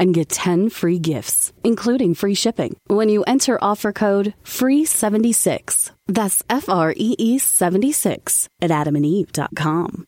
and get 10 free gifts, including free shipping, when you enter offer code FREE76. That's F R E E 76 at adamandeve.com.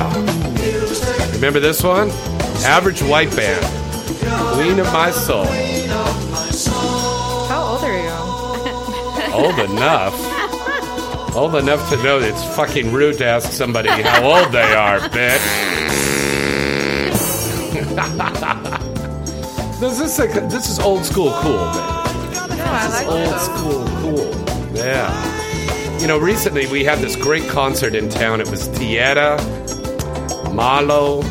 Oh, yeah. Remember this one? Average White Band. Queen of My Soul. How old are you? Old enough. Old enough to know it's fucking rude to ask somebody how old they are, bitch. this is like this is old school cool, baby. No, oh, I like Old that. school cool. Yeah. You know, recently we had this great concert in town. It was Tierra, Malo,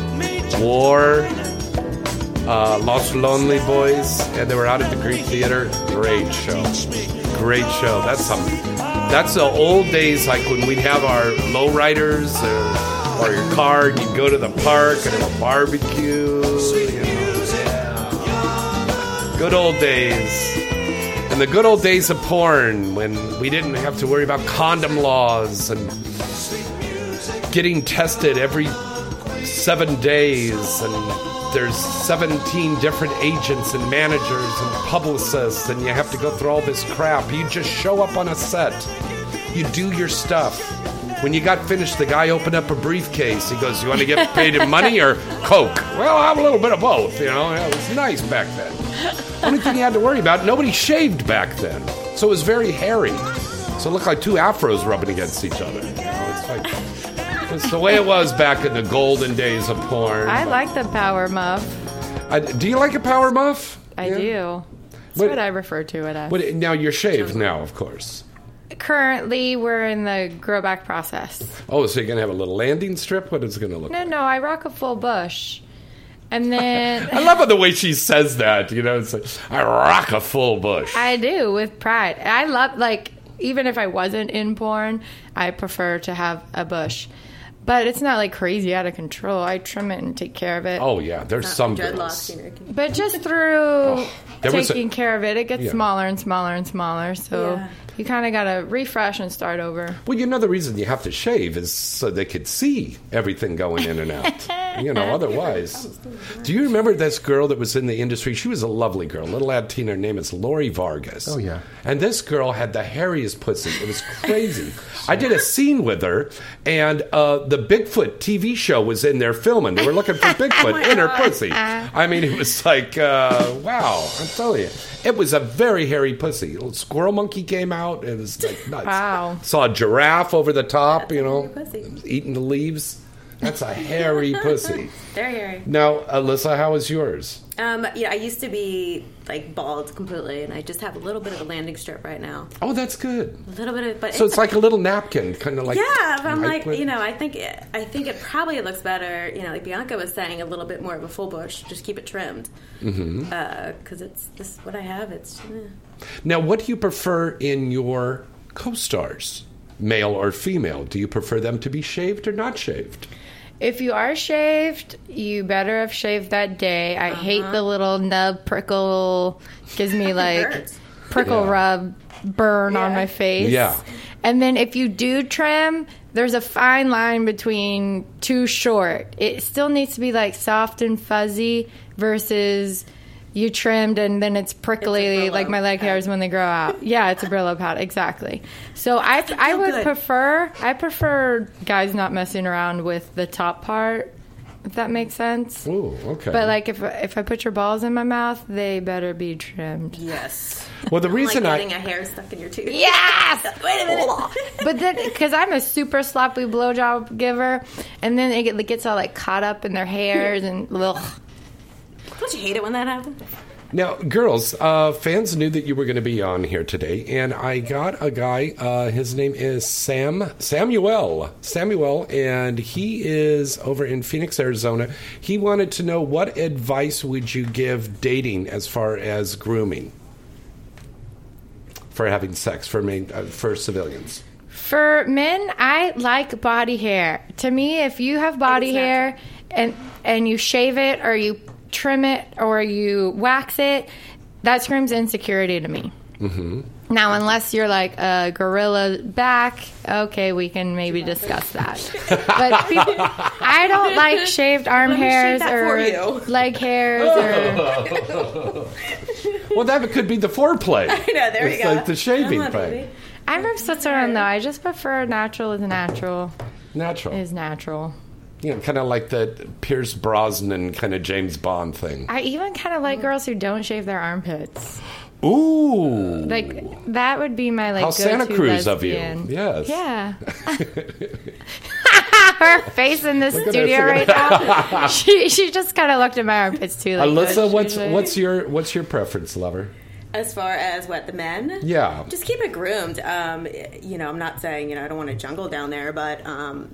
War, uh, Los Lonely Boys, and they were out at the Greek Theater. Great show. Great show. That's something. That's the old days, like when we'd have our lowriders or, or your car, you'd go to the park and have a barbecue. You know. Good old days. And the good old days of porn when we didn't have to worry about condom laws and getting tested every seven days and there's 17 different agents and managers and publicists and you have to go through all this crap. You just show up on a set. You do your stuff. When you got finished the guy opened up a briefcase. He goes you want to get paid in money or coke? Well i have a little bit of both you know. It was nice back then. Only thing you had to worry about nobody shaved back then. So it was very hairy. So it looked like two afros rubbing against each other. You know it's like it's the way it was back in the golden days of porn. I like the power muff. I, do you like a power muff? I do. That's What- what, I refer to it as. What, now you're shaved now, of course. Currently, we're in the grow back process. Oh, so you're gonna have a little landing strip? What is it gonna look? No, no, I rock a full bush. And then I love the way she says that. You know, it's like I rock a full bush. I do with pride. I love like even if I wasn't in porn, I prefer to have a bush. But it's not like crazy out of control. I trim it and take care of it. Oh yeah, there's some girls. dreadlocks. You know, But just through there was a- taking care of it, it gets Yeah. smaller and smaller and smaller. So Yeah. you kind of got to refresh and start over. Well, you know the reason you have to shave is so they could see everything going in and out. you know, otherwise. Do you remember this girl that was in the industry? She was a lovely girl, little Latina. Her name is Lori Vargas. Oh, yeah. And this girl had the hairiest pussy. It was crazy. I did a scene with her, and uh, the Bigfoot TV show was in there filming. They were looking for Bigfoot in her pussy. I mean, it was like, uh, wow, I'm telling you. It was a very hairy pussy. A little squirrel monkey came out. It was like nuts. Wow. Saw a giraffe over the top, you know, eating the leaves. That's a hairy pussy. Very hairy. Now, Alyssa, how is yours? Um, yeah, I used to be like bald completely, and I just have a little bit of a landing strip right now. Oh, that's good. A little bit of, but So it's like a little napkin, kind of like yeah, but I'm like, you know, I think it, I think it probably looks better. You know, like Bianca was saying, a little bit more of a full bush. Just keep it trimmed, Mm-hmm. because it's this is what I have. It's eh. Now, what do you prefer in your co-stars, male or female? Do you prefer them to be shaved or not shaved? If you are shaved, you better have shaved that day. I uh-huh. hate the little nub prickle, gives me like prickle Yeah. rub burn on my face. Yeah. And then if you do trim, there's a fine line between too short. It still needs to be like soft and fuzzy versus you trimmed and then it's prickly Brillo like my leg pad. hairs when they grow out. Yeah, it's a Brillo pad, exactly. So I I would good. prefer I prefer guys not messing around with the top part. If that makes sense. Ooh, okay. But like if if I put your balls in my mouth, they better be trimmed. yes. well, the reason I Like reason getting a hair stuck in your tooth. Yes. Wait a minute. But then, because I'm a super sloppy blowjob giver, and then it, it gets all like caught up in their hairs and ugh. Don't you hate it when that happens? Now, girls, uh, fans knew that you were going to be on here today, and I got a guy. Uh, his name is Sam Samuel Samuel, and he is over in Phoenix, Arizona. He wanted to know what advice would you give dating as far as grooming for having sex for main, uh, for civilians. For men, I like body hair. To me, if you have body It's hair and and you shave it or you trim it or you wax it, that screams insecurity to me. Mm-hmm. Now, unless you're like a gorilla back, okay, we can maybe discuss that. but people, I don't like shaved arm Let hairs or leg hairs or. Well, that could be the foreplay. I know, there it's you go. like the shaving Come thing. baby. I'm from Switzerland though. I just prefer natural is natural Natural. is natural. You know, kind of like the Pierce Brosnan kind of James Bond thing. I even kind of like girls who don't shave their armpits. Ooh. Like that would be my like How Santa go-to Cruz of you. Yes. Yeah. Her face in the studio right now. she she just kind of looked at my armpits too. Like Alyssa, what's like- what's your what's your preference, lover? As far as what the men, Yeah. just keep it groomed. Um, you know, I'm not saying you know I don't want a jungle down there, but um,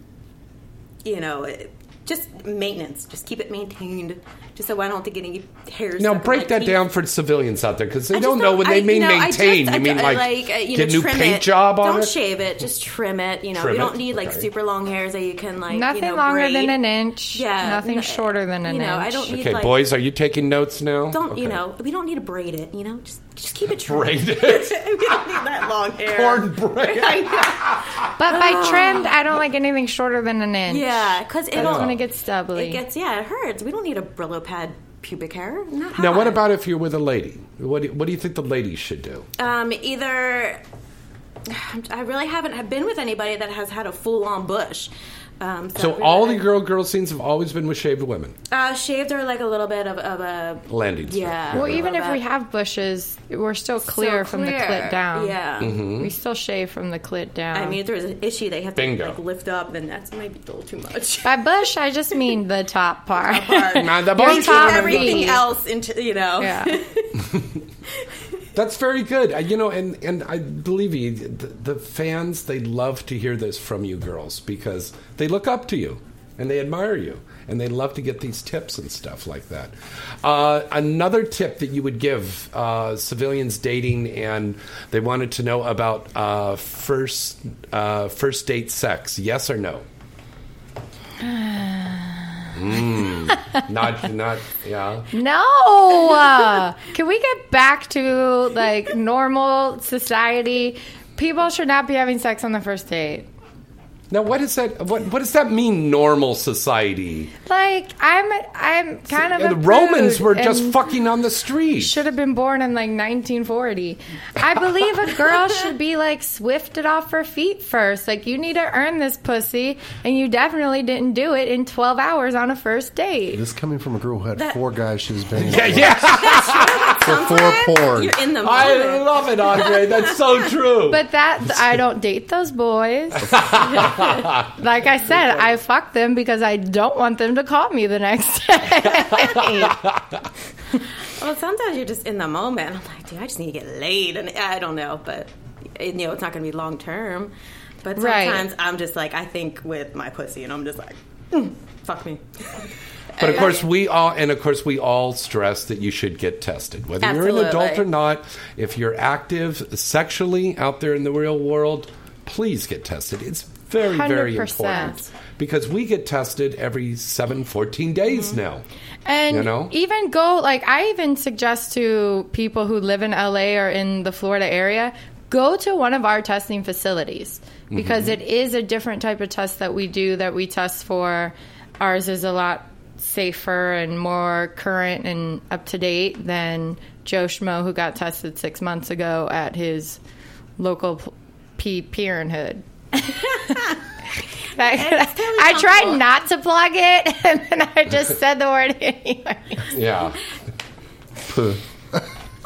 you know, it- just maintenance. Just keep it maintained, just so I don't have to get any hairs. Now stuck in break my that teeth. down for civilians out there because they I don't know when they mean you know, I just- maintain. I you mean d- like, uh, you get know, new trim paint it. job on Don't it? shave it. Just trim it. You know, Trim you don't need like Okay. super long hairs that you can like Nothing you know, longer braid. than an inch. Yeah, Nothing no- shorter than an you know, inch. I don't need Okay, like, boys, are you taking notes now? Don't you know? We don't need to braid it. You know, just just keep it trimmed. Braid it. we don't need that long hair. Cornbread. I. But by trimmed, I don't like anything shorter than an inch. Yeah, because It's it'll gonna get stubbly. It gets yeah, it hurts. We don't need a Brillo pad pubic hair. Not Now, what about if you're with a lady? What do, what do you think the ladies should do? um either? I really haven't been with anybody that has had a full on bush. Um, so So all the girl girl scenes have always been with shaved women. uh, shaved or like a little bit of, of a Landing strip. yeah. Well, a even little if we have bushes, we're still clear from the clit down. Yeah. Mm-hmm. We still shave from the clit down. I mean, if there's an issue they have Bingo. to like lift up, then that's maybe a little too much. by bush, I just mean the top part. the Now, the Your boys- top Everything feet. else into you know. Yeah. That's very good. You know, and, and I believe you, the, the fans, they love to hear this from you girls because they look up to you and they admire you and they love to get these tips and stuff like that. Uh, another tip that you would give uh, civilians dating and they wanted to know about uh, first, uh, first date sex, yes or no? Mm, not, not, yeah. No. Uh, can we get back to like normal society? People should not be having sex on the first date. Now, what is that? What, what does that mean? Normal society. Like I'm, I'm kind of. The Romans were just fucking on the street. Should have been born in like 1940. I believe a girl should be like swifted off her feet first. Like you need to earn this pussy, and you definitely didn't do it in 12 hours on a first date. This coming from a girl who had That- four guys she was banging. Yeah, yeah. For four porn. You're in the moment. I love it, Andre. That's so true. But that I don't date those boys. like I said, I fuck them because I don't want them to call me the next day. Well, sometimes you're just in the moment. I'm like, dude, I just need to get laid, and I don't know, but you know, it's not going to be long term. But Right. sometimes I'm just like, I think with my pussy, and I'm just like, mm, fuck me. But of course, we all, and of course, we all stress that you should get tested, whether you're an adult or not. If you're active sexually out there in the real world, please get tested. It's very, very 100%. important because we get tested every 7, 14 days Mm-hmm. now. And You know? even go like I even suggest to people who live in LA or in the Florida area, go to one of our testing facilities because Mhm. it is a different type of test that we do that we test for. Ours is a lot safer and more current and up to date than Joe Schmo who got tested six months ago at his local P Parenthood. I tried not to plug it, and then I just said the word anyway. Yeah.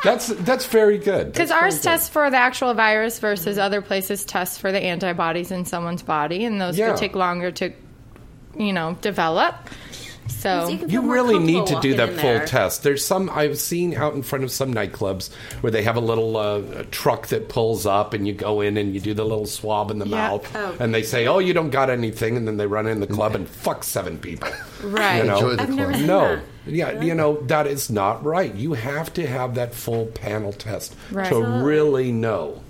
that's that's very good. Because ours good. tests for the actual virus versus other places test for the antibodies in someone's body, and those Yeah. could take longer to, you know, develop. So You really need to do that full test. There's some I've seen out in front of some nightclubs where they have a little uh, a truck that pulls up, and you go in and you do the little swab in the Yeah. mouth, Oh. and they say, "Oh, you don't got anything," and then they run in the club and fuck seven people. Right. You know? Enjoy the I've never seen no. that. Yeah, you know that is not right. You have to have that full panel test Right. to really know.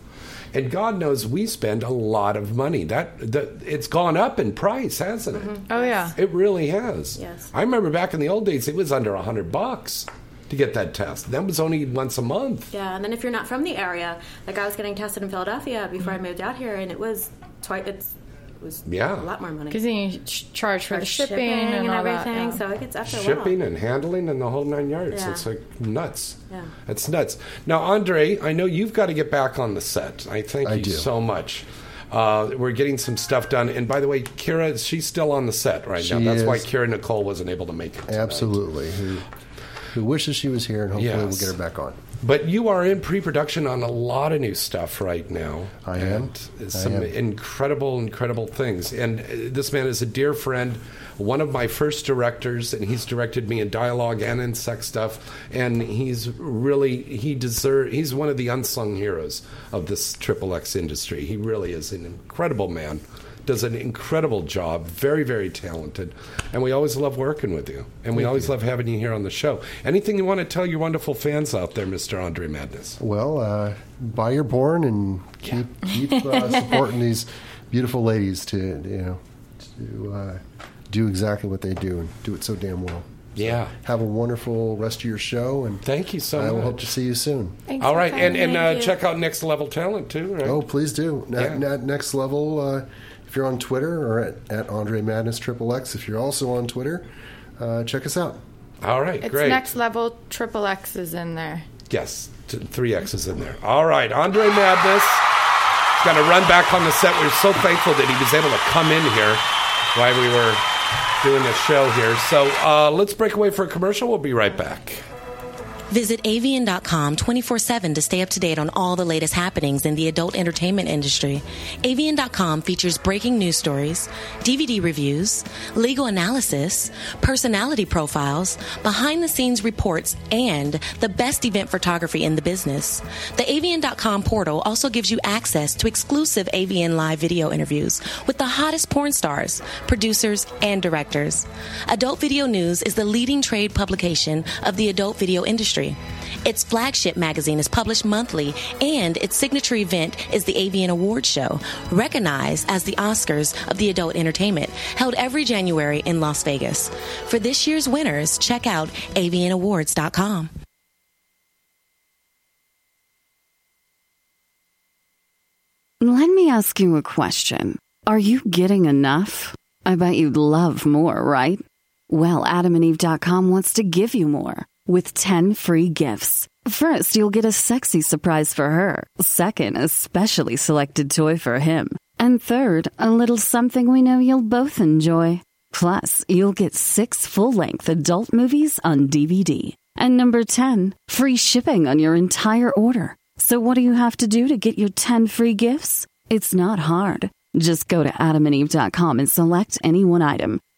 And God knows we spend a lot of money. That, that it's gone up in price, hasn't it? Oh yeah. It really has. Yes. I remember back in the old days, it was under a hundred bucks to get that test. That was only once a month. Yeah, and then if you're not from the area, like I was getting tested in Philadelphia before Mm-hmm. I moved out here, and it was twice. It's it was Yeah. a lot more money Because then you ch- charge for the For shipping, and, all that, everything. yeah. So it gets after a Shipping while. and handling and the whole nine yards. Yeah. It's like nuts. Yeah. It's nuts. Now, Andre, I know you've got to get back on the set. I thank I you do. so much. Uh, we're getting some stuff done. And by the way, Kira, she's still on the set right now. She That's why is. Kira Nicole wasn't able to make it. tonight. Absolutely. Who, who wishes she was here, and hopefully we'll get her back on. But you are in pre-production on a lot of new stuff right now. I am. And I some am. incredible, incredible things. And uh, this man is a dear friend, one of my first directors, and he's directed me in dialogue and in sex stuff. And he's really he deserve. He's one of the unsung heroes of this triple X industry. He really is an incredible man. Does an incredible job. Very, very talented. And we always love working with you. And we Thank always you. love having you here on the show. Anything you want to tell your wonderful fans out there, Mr. Andre Madness? Well, uh, buy your porn and keep keep uh, supporting these beautiful ladies to you know to uh, do exactly what they do and do it so damn well. So Yeah. Have a wonderful rest of your show, and thank you so much. I will hope to see you soon. Thanks All for right, and and uh, check out Next Level Talent too. Right? Oh, please do. Ne- Yeah. ne- next level. Uh, if you're on Twitter or at, at Andre Madness Triple X, if you're also on Twitter, uh, check us out. all right, It's great. next level. Triple X is in there. Yes, t- three X's in there. All right, Andre Madness. He's got to run back on the set. We're so thankful that he was able to come in here while we were doing the show here. So uh, let's break away for a commercial. We'll be right back. Visit avn.com 24 7 to stay up to date on all the latest happenings in the adult entertainment industry. AVN.com features breaking news stories, DVD reviews, legal analysis, personality profiles, behind the scenes reports, and the best event photography in the business. The avn.com portal also gives you access to exclusive AVN live video interviews with the hottest porn stars, producers, and directors. Adult Video News is the leading trade publication of the adult video industry industry. Its flagship magazine is published monthly, and its signature event is the AVN Awards Show, recognized as the Oscars of the adult entertainment, held every January in Las Vegas. For this year's winners, check out avnawards.com. Let me ask you a question. Are you getting enough? I bet you'd love more, right? Well, adamandeve.com wants to give you more with 10 free gifts. First, you'll get a sexy surprise for her. Second, a specially selected toy for him. And third, a little something we know you'll both enjoy. Plus, you'll get six full length adult movies on DVD. And number 10, free shipping on your entire order. So, what do you have to do to get your 10 free gifts? It's not hard. Just go to adamandeve.com and select any one item.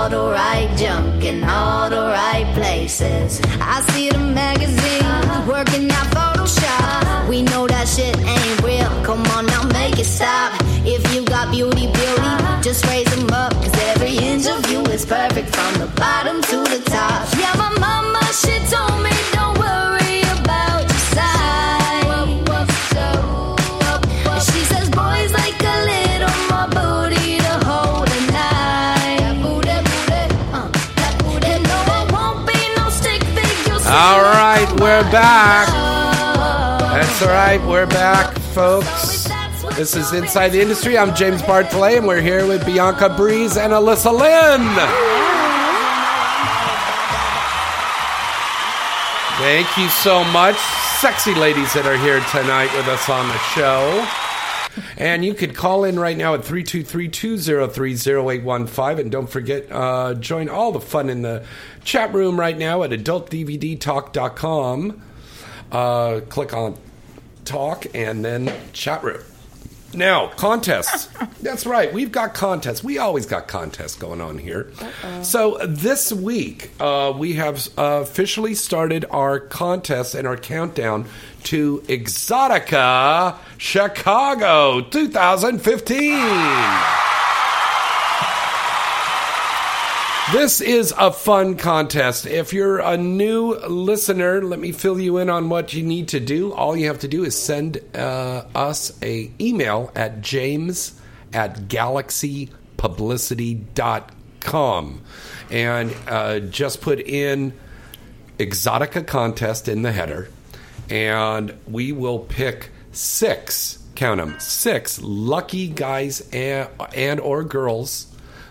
All the right junk in all the right places. I see the magazine working out Photoshop. We know that shit ain't real. Come on now, make it stop. If you got beauty, beauty, just raise them up. Cause every inch of you is perfect from the bottom to the top. Yeah, my mama, she told me All right, we're back. That's right, we're back, folks. This is Inside the Industry. I'm James Bartholet, and we're here with Bianca Breeze and Alyssa Lynn. Thank you so much, sexy ladies that are here tonight with us on the show. And you could call in right now at 323-203-0815. And don't forget, uh, join all the fun in the chat room right now at adultdvdtalk.com. Uh, click on talk and then chat room. Now, contests. That's right. We've got contests. We always got contests going on here. So this week, uh, we have uh, officially started our contest and our countdown to Exotica Chicago 2015. This is a fun contest. If you're a new listener, let me fill you in on what you need to do. All you have to do is send uh, us a email at james at galaxypublicity.com and uh, just put in Exotica contest in the header, and we will pick six, count them, six lucky guys and, and or girls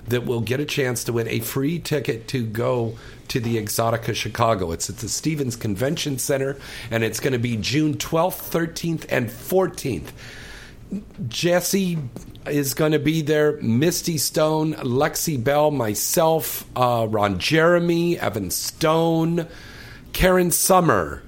that will get a chance to win a free ticket to go to the Exotica Chicago. It's at the Stephens Convention Center, and it's going to be June 12th, 13th, and 14th. Jesse is going to be there. Misty Stone, Lexi Belle, myself, uh, Ron Jeremy, Evan Stone, Karen Summer.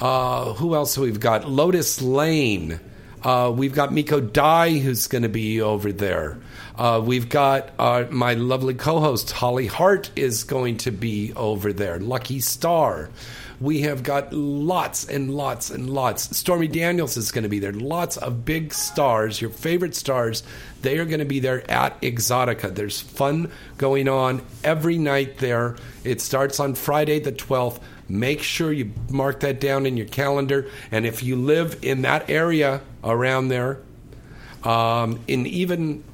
Uh, who else we've got? Lotus Lane. Uh, we've got Miko Dye, who's going to be over there. Uh, we've got uh, my lovely co-host Holly Hart is going to be over there. Lucky Star. We have got lots and lots and lots. Stormy Daniels is going to be there. Lots of big stars, your favorite stars. They are going to be there at Exotica. There's fun going on every night there. It starts on Friday the 12th. Make sure you mark that down in your calendar. And if you live in that area around there, um, in even,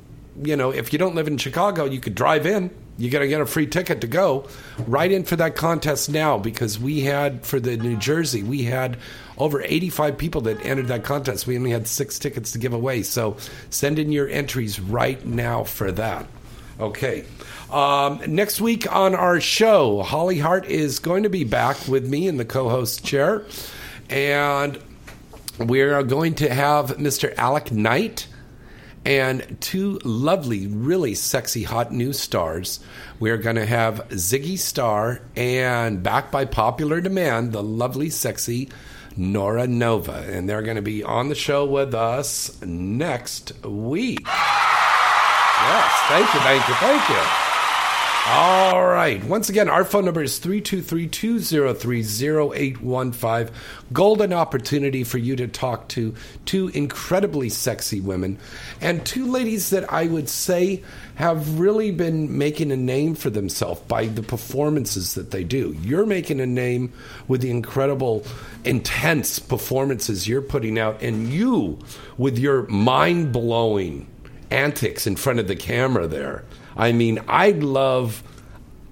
you know, if you don't live in Chicago, you could drive in. You're going to get a free ticket to go. Right in for that contest now because we had, for the New Jersey, we had over 85 people that entered that contest. We only had six tickets to give away. So send in your entries right now for that. Okay. Um, next week on our show, Holly Hart is going to be back with me in the co host chair. And we're going to have Mr. Alec Knight and two lovely, really sexy, hot new stars. We're going to have Ziggy Star and, back by popular demand, the lovely, sexy Nora Nova. And they're going to be on the show with us next week. Yes, thank you, thank you, thank you. All right. Once again, our phone number is 323-203-0815. Golden opportunity for you to talk to two incredibly sexy women and two ladies that I would say have really been making a name for themselves by the performances that they do. You're making a name with the incredible intense performances you're putting out and you with your mind-blowing antics in front of the camera there. I mean, I love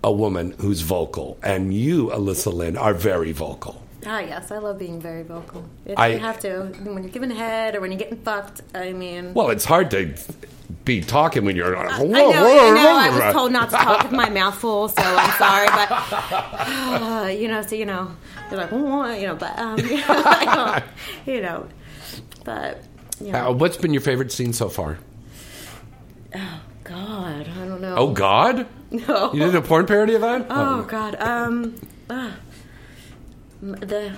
a woman who's vocal, and you, Alyssa Lynn, are very vocal. Ah, yes, I love being very vocal. If I- you have to when you're giving head or when you're getting fucked. I mean, Well, it's hard to be talking when you're. I know, I know. I was told not to talk with my mouth full, so I'm sorry, but uh, you know, so you know, they're like, "Oh," you know, but um, you know, you know, but you know, Uh, what's been your favorite scene so far? God, I don't know. Oh God! No. You did a porn parody of that? Oh God, um. M- the.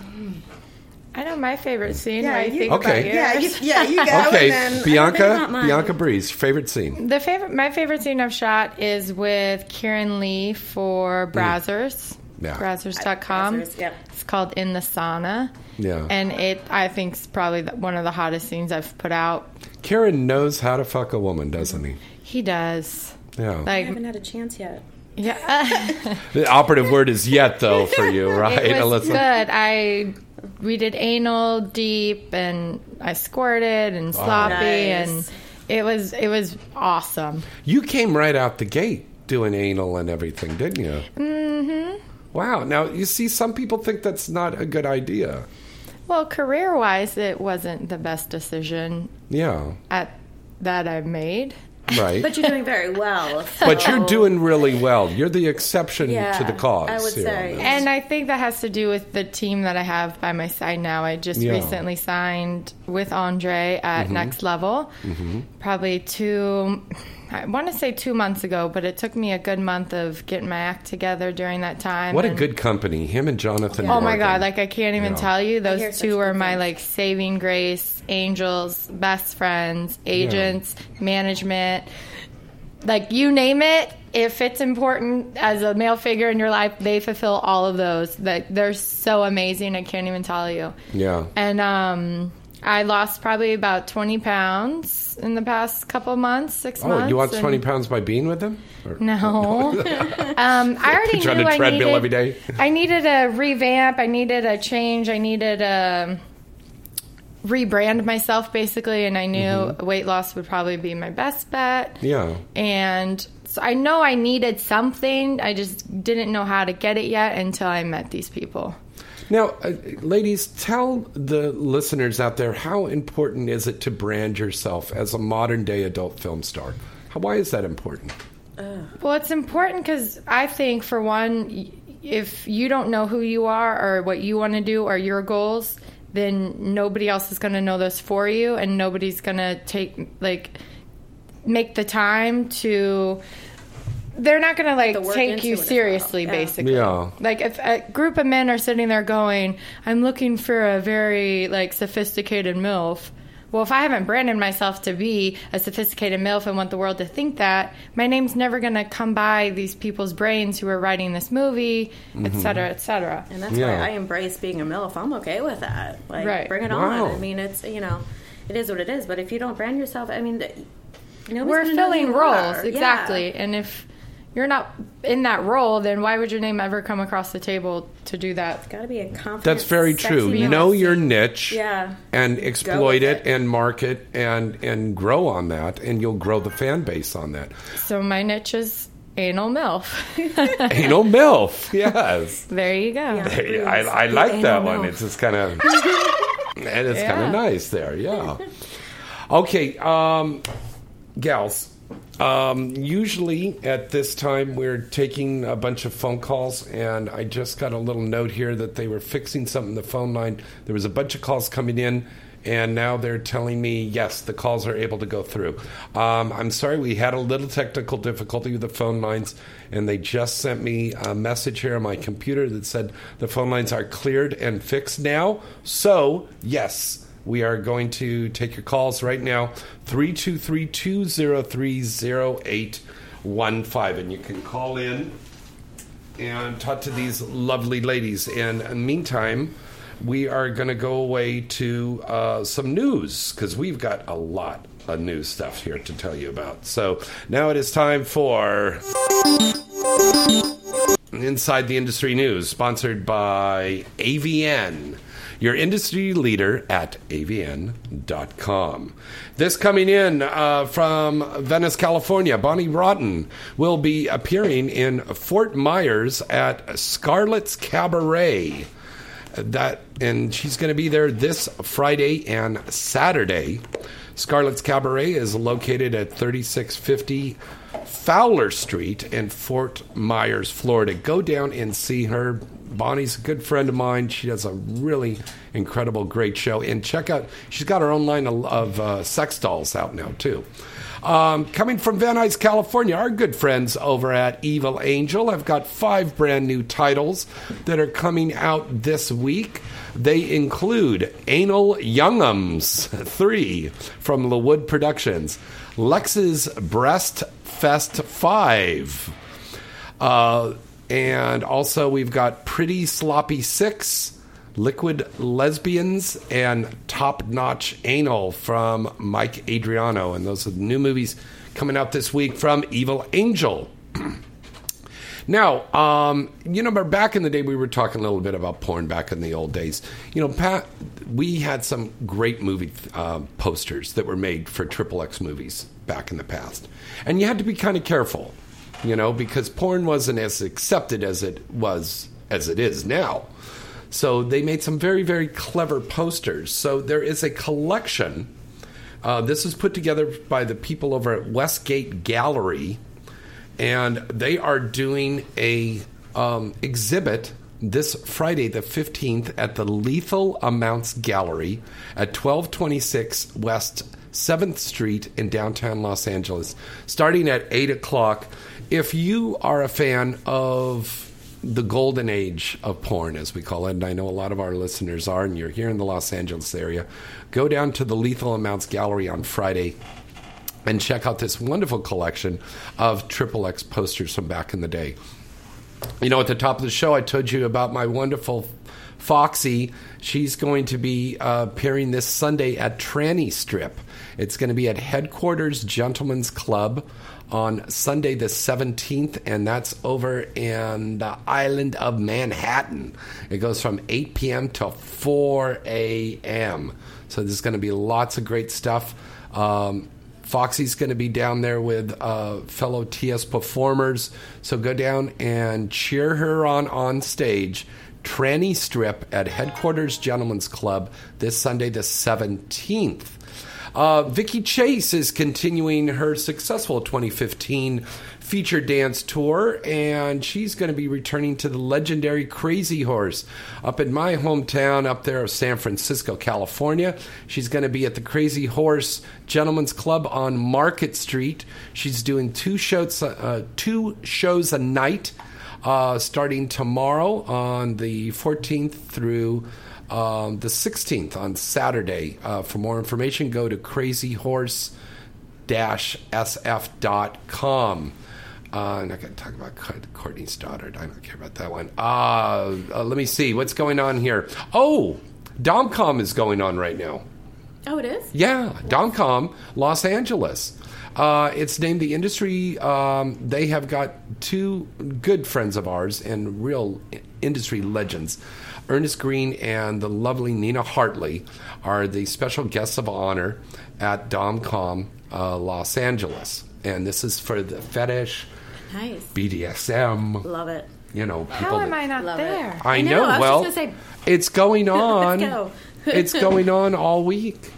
I know my favorite scene. Yeah, Yeah, you you- think Okay. about Yeah, you, yeah, you go. okay, and then, Bianca. Maybe not mine. Bianca Breeze, favorite scene. The favorite, my favorite scene I've shot is with Keiran Lee for Brazzers. Mm. Yeah. Brazzers.com. Brazzers, yep. It's called In the Sauna. Yeah. And it, I think, is probably one of the hottest scenes I've put out. Karen knows how to fuck a woman, doesn't he? He does. Yeah. I haven't had a chance yet. yeah. the operative word is yet, though, for you, right, it was Alyssa? good. I we did anal deep, and I squirted and sloppy, Nice. and it was it was awesome. You came right out the gate doing anal and everything, didn't you? Mm-hmm. Wow. Now, you see, some people think that's not a good idea. Well, career wise, it wasn't the best decision Yeah. at that I made. Right. But you're doing very well. But you're doing really well. You're the exception Yeah, to the cause. I would here say. And I think that has to do with the team that I have by my side now. I just Yeah. recently signed with Andre at Mm-hmm. Next Level, probably two, I want to say two months ago, but it took me a good month of getting my act together during that time. What a good company. Him and Jonathan. Oh my god! Like I can't even Yeah. tell you. Those two were my things. like saving grace, angels, best friends, agents, management. Like you name it. If it's important as a male figure in your life, they fulfill all of those. That they're so amazing. I can't even tell you. Yeah. And um, I lost probably about twenty pounds in the past couple months, six Oh, months. Oh, you lost 20 pounds by being with him? Or- no. um, I already Put you on knew a I treadmill needed, every day? I needed a revamp. I needed a change. I needed a rebrand myself basically, and I knew Mm-hmm. weight loss would probably be my best bet. Yeah. And so I know I needed something. I just didn't know how to get it yet until I met these people. Now, uh, ladies, tell the listeners out there how important is it to brand yourself as a modern day adult film star? How, why is that important? Well, it's important because I think, for one, if you don't know who you are or what you want to do or your goals, then nobody else is going to know those for you, and nobody's going to take like make the time to. They're not going to like take you it well. seriously, Yeah. basically. Yeah. Like if a group of men are sitting there going, "I'm looking for a very like sophisticated milf." Well, if I haven't branded myself to be a sophisticated MILF and want the world to think that, my name's never going to come by these people's brains who are writing this movie, et Mhm. cetera, et cetera. And that's why I embrace being a MILF. I'm okay with that. Like, Right. bring it Wow. on. I mean, it's, you know, it is what it is. But if you don't brand yourself, I mean, th- nobody's We're gonna know who filling roles, are. exactly. Yeah. And if you're not in that role, then why would your name ever come across the table to do that? It's got to be a confident. That's very true. Know your niche. Yeah. And exploit with it, and market and and grow on that, and you'll grow the fan base on that. So my niche is anal MILF. Anal milf, yes. There you go. There- I, I like that one. It's just kind of, and it's kind of nice there. Yeah. Okay, um, gals. Um, usually at this time we're taking a bunch of phone calls, and I just got a little note here that they were fixing something in the phone line. There was a bunch of calls coming in. And now they're telling me, yes, the calls are able to go through. Um, I'm sorry, we had a little technical difficulty with the phone lines, and they just sent me a message here on my computer that said the phone lines are cleared and fixed now. So, yes, we are going to take your calls right now 323 203 0815. And you can call in and talk to these lovely ladies. And meantime, we are going to go away to uh, some news because we've got a lot of news stuff here to tell you about. So now it is time for Inside the Industry News, sponsored by AVN, your industry leader at avn.com. This coming in uh, from Venice, California, Bonnie Rotten will be appearing in Fort Myers at Scarlet's Cabaret. That and she's going to be there this Friday and Saturday. Scarlet's Cabaret is located at 3650 Fowler Street in Fort Myers, Florida. Go down and see her. Bonnie's a good friend of mine. She does a really incredible, great show. And check out, she's got her own line of, uh, sex dolls out now, too. Um, coming from Van Nuys, California, our good friends over at Evil Angel have got five brand new titles that are coming out this week. They include Anal Youngums 3 from LeWood Productions, Lex's Breast Fest 5, uh, and also we've got Pretty Sloppy 6, Liquid Lesbians, and Top Notch Anal from Mike Adriano. And those are the new movies coming out this week from Evil Angel. Now, um, you know, back in the day, we were talking a little bit about porn back in the old days. You know, Pat, we had some great movie uh, posters that were made for Triple X movies back in the past. And you had to be kind of careful, you know, because porn wasn't as accepted as it was, as it is now. So they made some very, very clever posters. So there is a collection. Uh, this is put together by the people over at Westgate Gallery and they are doing a um, exhibit this Friday, the 15th, at the Lethal Amounts Gallery at 1226 West 7th Street in downtown Los Angeles, starting at 8 o'clock. If you are a fan of the golden age of porn, as we call it, and I know a lot of our listeners are, and you're here in the Los Angeles area, go down to the Lethal Amounts Gallery on Friday and check out this wonderful collection of Triple X posters from back in the day. You know, at the top of the show, I told you about my wonderful Foxy. She's going to be uh, appearing this Sunday at Tranny Strip. It's going to be at Headquarters Gentlemen's Club on Sunday the 17th, and that's over in the island of Manhattan. It goes from 8 p.m. to 4 a.m. So there's going to be lots of great stuff. Um, Foxy's going to be down there with uh, fellow TS performers. So go down and cheer her on on stage. Tranny Strip at Headquarters Gentlemen's Club this Sunday, the 17th. Uh, Vicky Chase is continuing her successful 2015 feature dance tour, and she's going to be returning to the legendary Crazy Horse up in my hometown, up there of San Francisco, California. She's going to be at the Crazy Horse Gentlemen's Club on Market Street. She's doing two shows, uh, two shows a night, uh, starting tomorrow on the 14th through. Um, the 16th on Saturday. Uh, for more information, go to crazyhorse sf.com. Uh, I'm not going to talk about Courtney daughter. I don't care about that one. Uh, uh, let me see. What's going on here? Oh, DomCon is going on right now. Oh, it is? Yeah, DomCon, Los Angeles. Uh, it's named the industry. Um, they have got two good friends of ours and real industry legends. Ernest Greene and the lovely Nina Hartley are the special guests of honor at DomCon uh, Los Angeles. And this is for the fetish, Nice. BDSM, Love it. you know, people. How am I not Love it. there? I, I know, know. I was well, just gonna say- it's going on. Let's go. it's going on all week.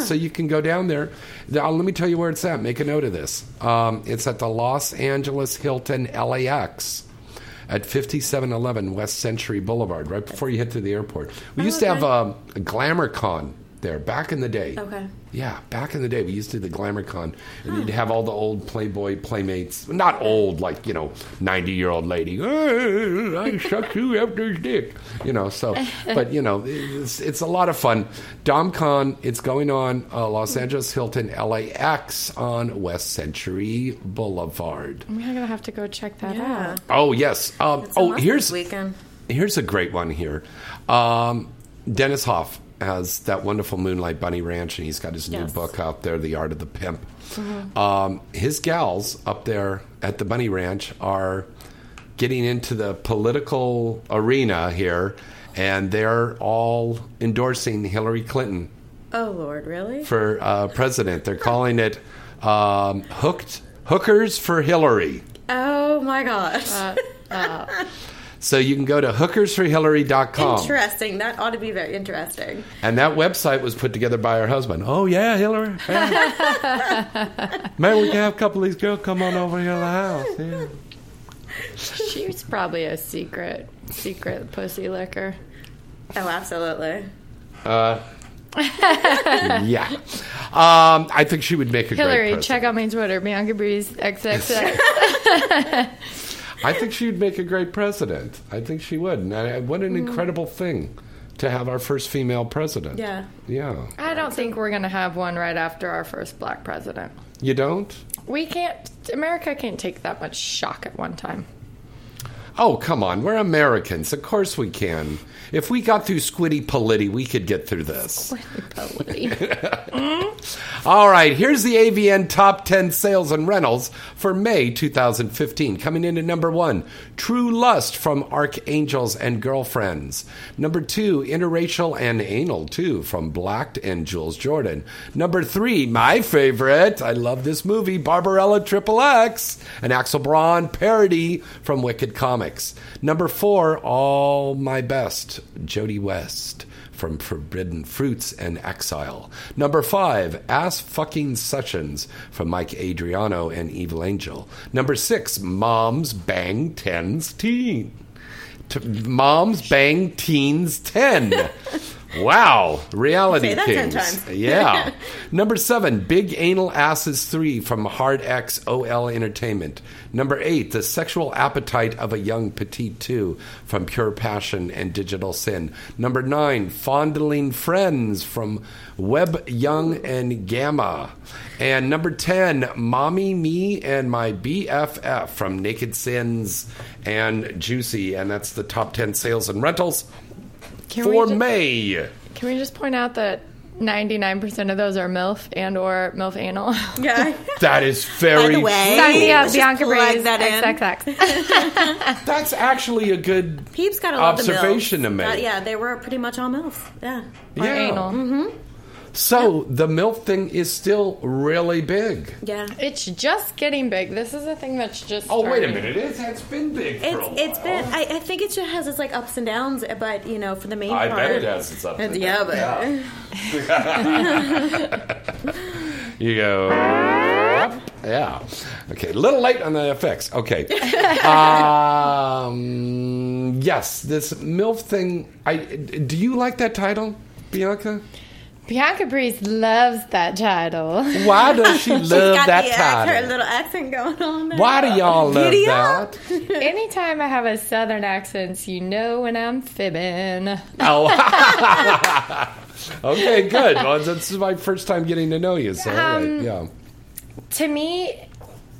So you can go down there. Now, let me tell you where it's at. Make a note of this. Um, it's at the Los Angeles Hilton LAX at 5711 West Century Boulevard, right before you hit to the airport. We used to have um, a Glamour Con there back in the day. Okay. Yeah, back in the day, we used to do the Glamour Con, and you'd have all the old Playboy playmates. Not old, like, you know, 90 year old lady. "Hey, I sucked you after his dick. You know, so, but, you know, it's, it's a lot of fun. DomCon, it's going on uh, Los Angeles Hilton LAX on West Century Boulevard. I'm going to have to go check that Yeah. out. Oh, yes. Um, It's oh, here's weekend. Here's a great one here. Um, Dennis Hof has that wonderful Moonlight Bunny Ranch, and he's got his new book out there, The Art of the Pimp. Um, his gals up there at the Bunny Ranch are getting into the political arena here, and they're all endorsing Hillary Clinton Oh, Lord, really? for uh, president. They're calling it um, "Hooked Hookers for Hillary." Oh, my gosh. So you can go to hookersforhillary.com. interesting. That ought to be very interesting. And that website was put together by her husband. Oh yeah, Hillary. Yeah. Man, we can have a couple of these girls come on over here to the house. Yeah. She's probably a secret, secret pussy licker. Oh, absolutely. Uh, yeah. Um, I think she would make a great Hillary, president. check out my Twitter, Bianca Breeze XXX. I think she would make a great president. I think she would. And I, what an mm. incredible thing to have our first female president. Yeah. Yeah. I don't think we're going to have one right after our first black president. You don't? We can't, America can't take that much shock at one time. Oh, come on. We're Americans. Of course we can. If we got through Squiddy Polity, we could get through this. All right, here's the AVN top 10 sales and rentals for May 2015. Coming in at number one, True Lust from Archangels and Girlfriends. Number two, Interracial and Anal, too, from Blacked and Jules Jordan. Number three, my favorite, I love this movie, Barbarella Triple X, an Axel Braun parody from Wicked Comics. Number four, All My Best, Jodie West from Forbidden Fruits and Exile. Number five, Ass Fucking Sessions from Mike Adriano and Evil Angel. Number six, Moms Bang Tens Teen. T- Moms Bang Teens 10. Wow, reality Say that 10 kings. yeah. Number seven, Big Anal Asses 3 from Hard X OL Entertainment. Number eight, The Sexual Appetite of a Young Petite 2 from Pure Passion and Digital Sin. Number nine, Fondling Friends from Web Young and Gamma. And number 10, Mommy, Me, and My BFF from Naked Sins and Juicy. And that's the top 10 sales and rentals Can for just- May. Can we just point out that 99% of those are MILF and or MILF anal? Yeah. That is very By the way, true. Sign me up, Let's Bianca plug Breeze that. XXX. That's actually a good Peeps got a lot observation of to milfs. make. Uh, yeah, they were pretty much all MILFs. Yeah. Or Yeah. anal. So the MILF thing is still really big. Yeah. It's just getting big. This is a thing that's just. Oh, wait a starting. minute. It's, it's been big for a It's while. it's been I, I think it just has its like ups and downs, but you know for the main I part, bet it has its ups and yeah, downs. but You go. Yeah. Okay. A little late on the effects. Okay. um, yes, this MILF thing. I do you like that title, Bianca? Bianca Breeze loves that title. Why does she she's love got that the act, her little accent going on. There. Why do y'all love Giddy that? Anytime I have a southern accent, you know when I'm fibbing. Oh. okay, good. Well, this is my first time getting to know you, so all right, Um, yeah. to me,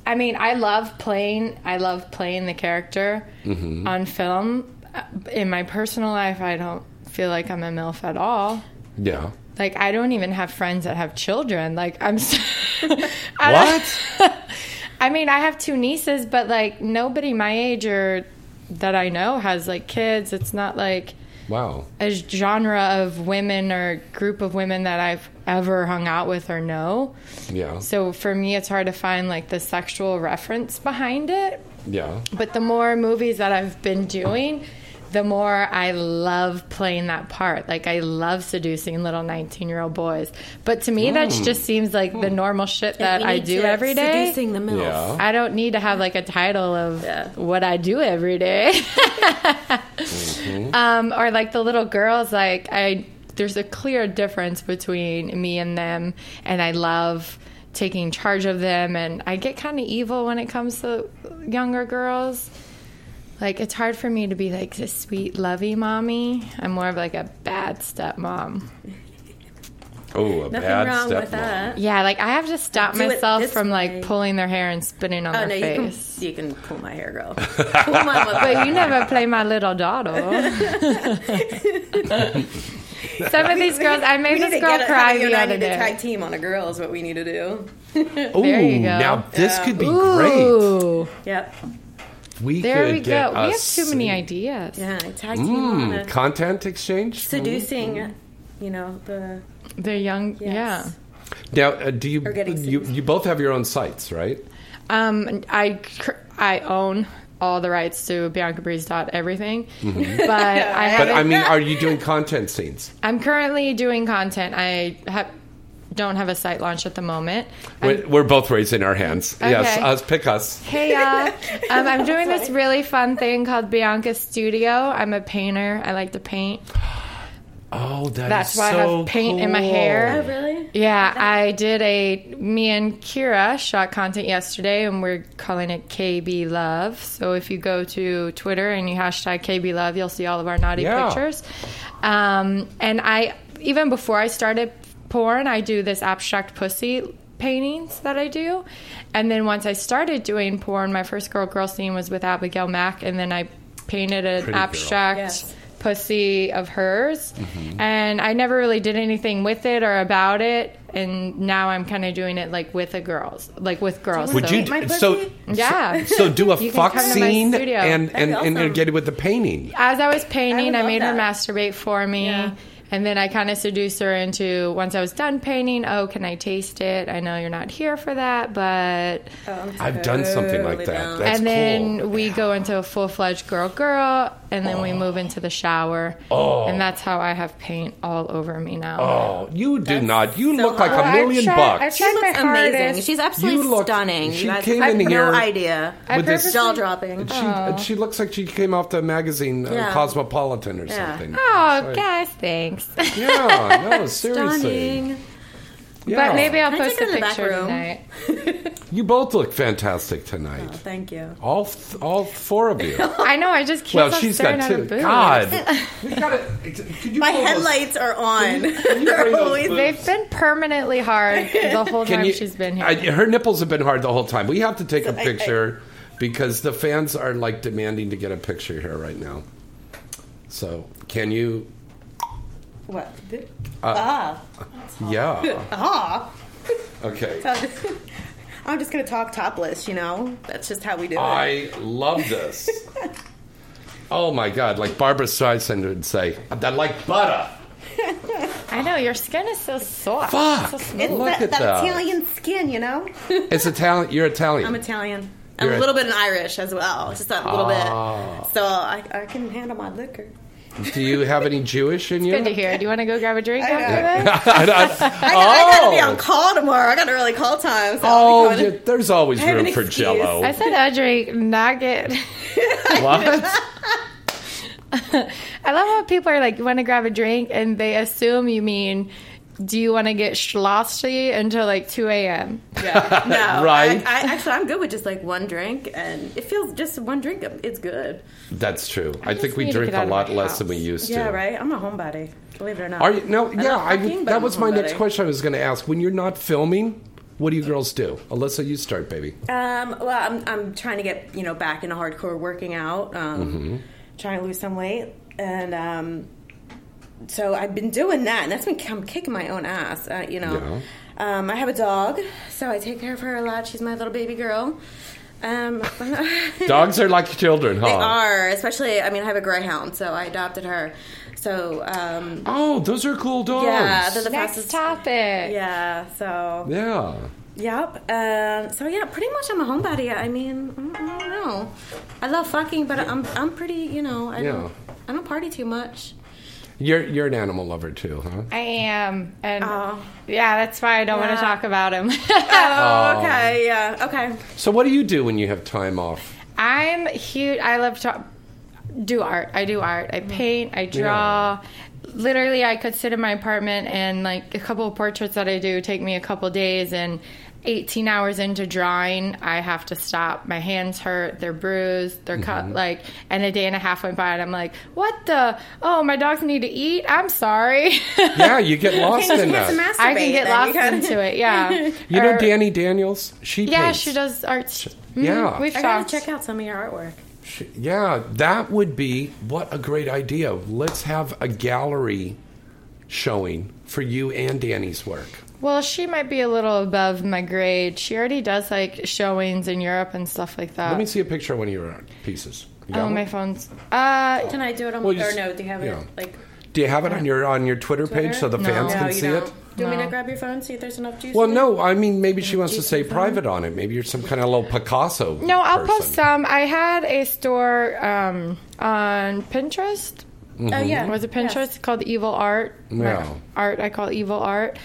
I mean, I love playing. I love playing the character Mhm. on film. Uh, In my personal life, I don't feel like I'm a milf at all. Yeah. Like I don't even have friends that have children. Like I'm. s- I What? I mean, I have two nieces, but like nobody my age or that I know has like kids. It's not like Wow. a genre of women or group of women that I've ever hung out with or know. Yeah. So for me, it's hard to find like the sexual reference behind it. Yeah. But the more movies that I've been doing, the more I love playing that part. Like I love seducing little 19 year old boys. But to me, that Mm. just seems like the normal shit that I do every day. seducing the MILF. Yeah. I don't need to have like a title of what I do every day. um, or like the little girls, like I, there's a clear difference between me and them, and I love taking charge of them, and I get kind of evil when it comes to younger girls. Like it's hard for me to be like this sweet, lovey mommy. I'm more of like a bad stepmom. Oh, a Nothing bad wrong stepmom. with that. Yeah, like I have to stop Do it myself this from way. like pulling their hair and spitting on Oh no, their you can face. you can pull my hair, girl. pull my but you never play my little daughter. Some of these girls, I made we this girl cry the and I other need to day. tag team on a girl is what we need to do. Ooh, There you go. now this could be Ooh. Yep. Great. We There could we get go. We have too many scene. ideas. Yeah, tag team on Mm, a content exchange. seducing. You know the They're young. Yes. Now, uh, do you you you both have your own sites, right? Um, I cr- I own all the rights to Bianca Breeze dot everything, Mhm. but I But haven't. I mean, are you doing content scenes? I'm currently doing content. I have don't have a site launch at the moment. We're, we're both raising our hands. Yes, us pick us. Hey y'all. Um, I'm doing this really fun thing called Bianca Studio. I'm a painter. I like to paint. Oh, that That's is why I have paint in my hair. Oh, really? Yeah, I did a. Me and Kira shot content yesterday, and we're calling it KB Love. So if you go to Twitter and you hashtag KB Love, you'll see all of our naughty Yeah. pictures. Um, and I even before I started porn, I do this abstract pussy paintings that I do. And then once I started doing porn, my first girl girl scene was with Abigail Mac, and then I painted an Pretty abstract Yes. pussy of hers. Mm-hmm. And I never really did anything with it or about it. And now I'm kind of doing it like with the girls, like with girls. Would so- you d- so Yeah. so do a fuck come to my scene and and, That'd and get it with the painting? As I was painting, I I, made love her masturbate for me. Yeah. And then I kind of seduced her into once I was done painting, oh, can I taste it? I know you're not here for that, but. I've done something like that. That's and then cool. we go into a full fledged girl girl, and then we move into the shower. Oh. And that's how I have paint all over me now. Oh, you do not. You look like Well, a I million tried- bucks. She looks amazing. hardest. She's absolutely You look- stunning. she you guys came have in no here idea. with this- jaw dropping. She, uh, she looks like she came off the magazine uh, Yeah. Cosmopolitan or Yeah. something. Oh, Sorry. guys, thanks. Yeah, no, seriously. Stunning. Yeah. But maybe I'll Can I post a take her in the back picture room? tonight. You both look fantastic tonight. Oh, thank you. All th- all four of you. I know. I just can't Well, stop she's staring got at her two. boobs. God. We gotta, could you My pull those- headlights are on. you bring They're those always- boobs? They've been permanently hard the whole time you- she's been here. I, her nipples have been hard the whole time. We have to take a I- I- picture because the fans are like demanding to get a picture here right now. So, can you? What? Uh, ah. Yeah. Ah. Okay. So I'm just, gonna talk topless, you know. That's just how we do it. I love this. oh my God! Like Barbara Streisand would say, "I like butter." I know your skin is so soft. Fuck. So It's smooth. Look that, at that that. Italian skin, you know. It's Italian. You're Italian. I'm Italian. I'm a a- little bit in Irish as well, just a little Ah. bit. So I, I can handle my liquor. Do you have any Jewish in you? Good to hear. Do you want to go grab a drink I after know. this? I don't- I, got, I gotta be Oh. on call tomorrow. I got an early call time. So Oh, I'll be oh, yeah, going- there's always room for excuse. Jello. I said a drink, not get. What? I love how people are like, you want to grab a drink, and they assume you mean, do you want to get schlossy until like 2 a.m.? Yeah. No, Right. I, I, actually, I'm good with just like one drink, and it feels just one drink. It's good. That's true. I, think we drink a lot less house. than we used Yeah, to. Yeah, right. I'm a homebody. Believe it or not. Are you? No, I'm yeah. I, fucking, but that I'm was my next question. I was going to ask. When you're not filming, what do you girls do? Alyssa, you start, baby. Um, well, I'm, I'm trying to get you know back into hardcore working out, um, Mm-hmm. trying to lose some weight, and um, so I've been doing that, and that's been I'm kicking my own ass. Uh, you know, um, I have a dog, so I take care of her a lot. She's my little baby girl. Um, Dogs are like children, huh? They are, especially. I mean, I have a greyhound, so I adopted her. So, um, Oh, those are cool dogs. yeah, they're the Next fastest. topic. Yeah, so Yeah. Yep. Um, so yeah, pretty much I'm a homebody. I mean, I don't know. I love fucking, but I'm I'm pretty. You know, I Yeah. don't I don't party too much. You're you're an animal lover too, huh? I am. And Oh. yeah, that's why I don't want to talk about him. Oh, okay. Yeah. Okay. So what do you do when you have time off? I'm huge. I love to do art. I do art. I mm. paint. I draw. Literally, I could sit in my apartment and like a couple of portraits that I do take me a couple days and. 18 hours into drawing, I have to stop. My hands hurt, they're bruised, they're cut, like, and a day and a half went by, and I'm like, what the? Oh, my dogs need to eat? I'm sorry. Yeah, you get lost in that. I can get lost you gotta- into it, yeah. You know Dani Daniels? She Yeah, paints. she does arts. Yeah. Mhm, We've I gotta check out some of your artwork. She- yeah, that would be what a great idea. Let's have a gallery showing for you and Dani's work. Well, she might be a little above my grade. She already does like showings in Europe and stuff like that. Let me see a picture of one of your pieces. You got oh, one? my phone's. Uh, Can I do it on? Well, or just- no? Do you have yeah. it like? Do you have it on your on your Twitter, page so the No. fans No, can you see don't. it? Do you want me No. to grab your phone? See if there's enough juice. Well, in no. I mean, maybe she wants to juice say private on it. Maybe you're some kind of little Picasso. no, I'll person. post some. I had a store um, on Pinterest. it? Oh yeah. Was it Pinterest Yes. called Evil Art? My Yeah. Art I call Evil Art.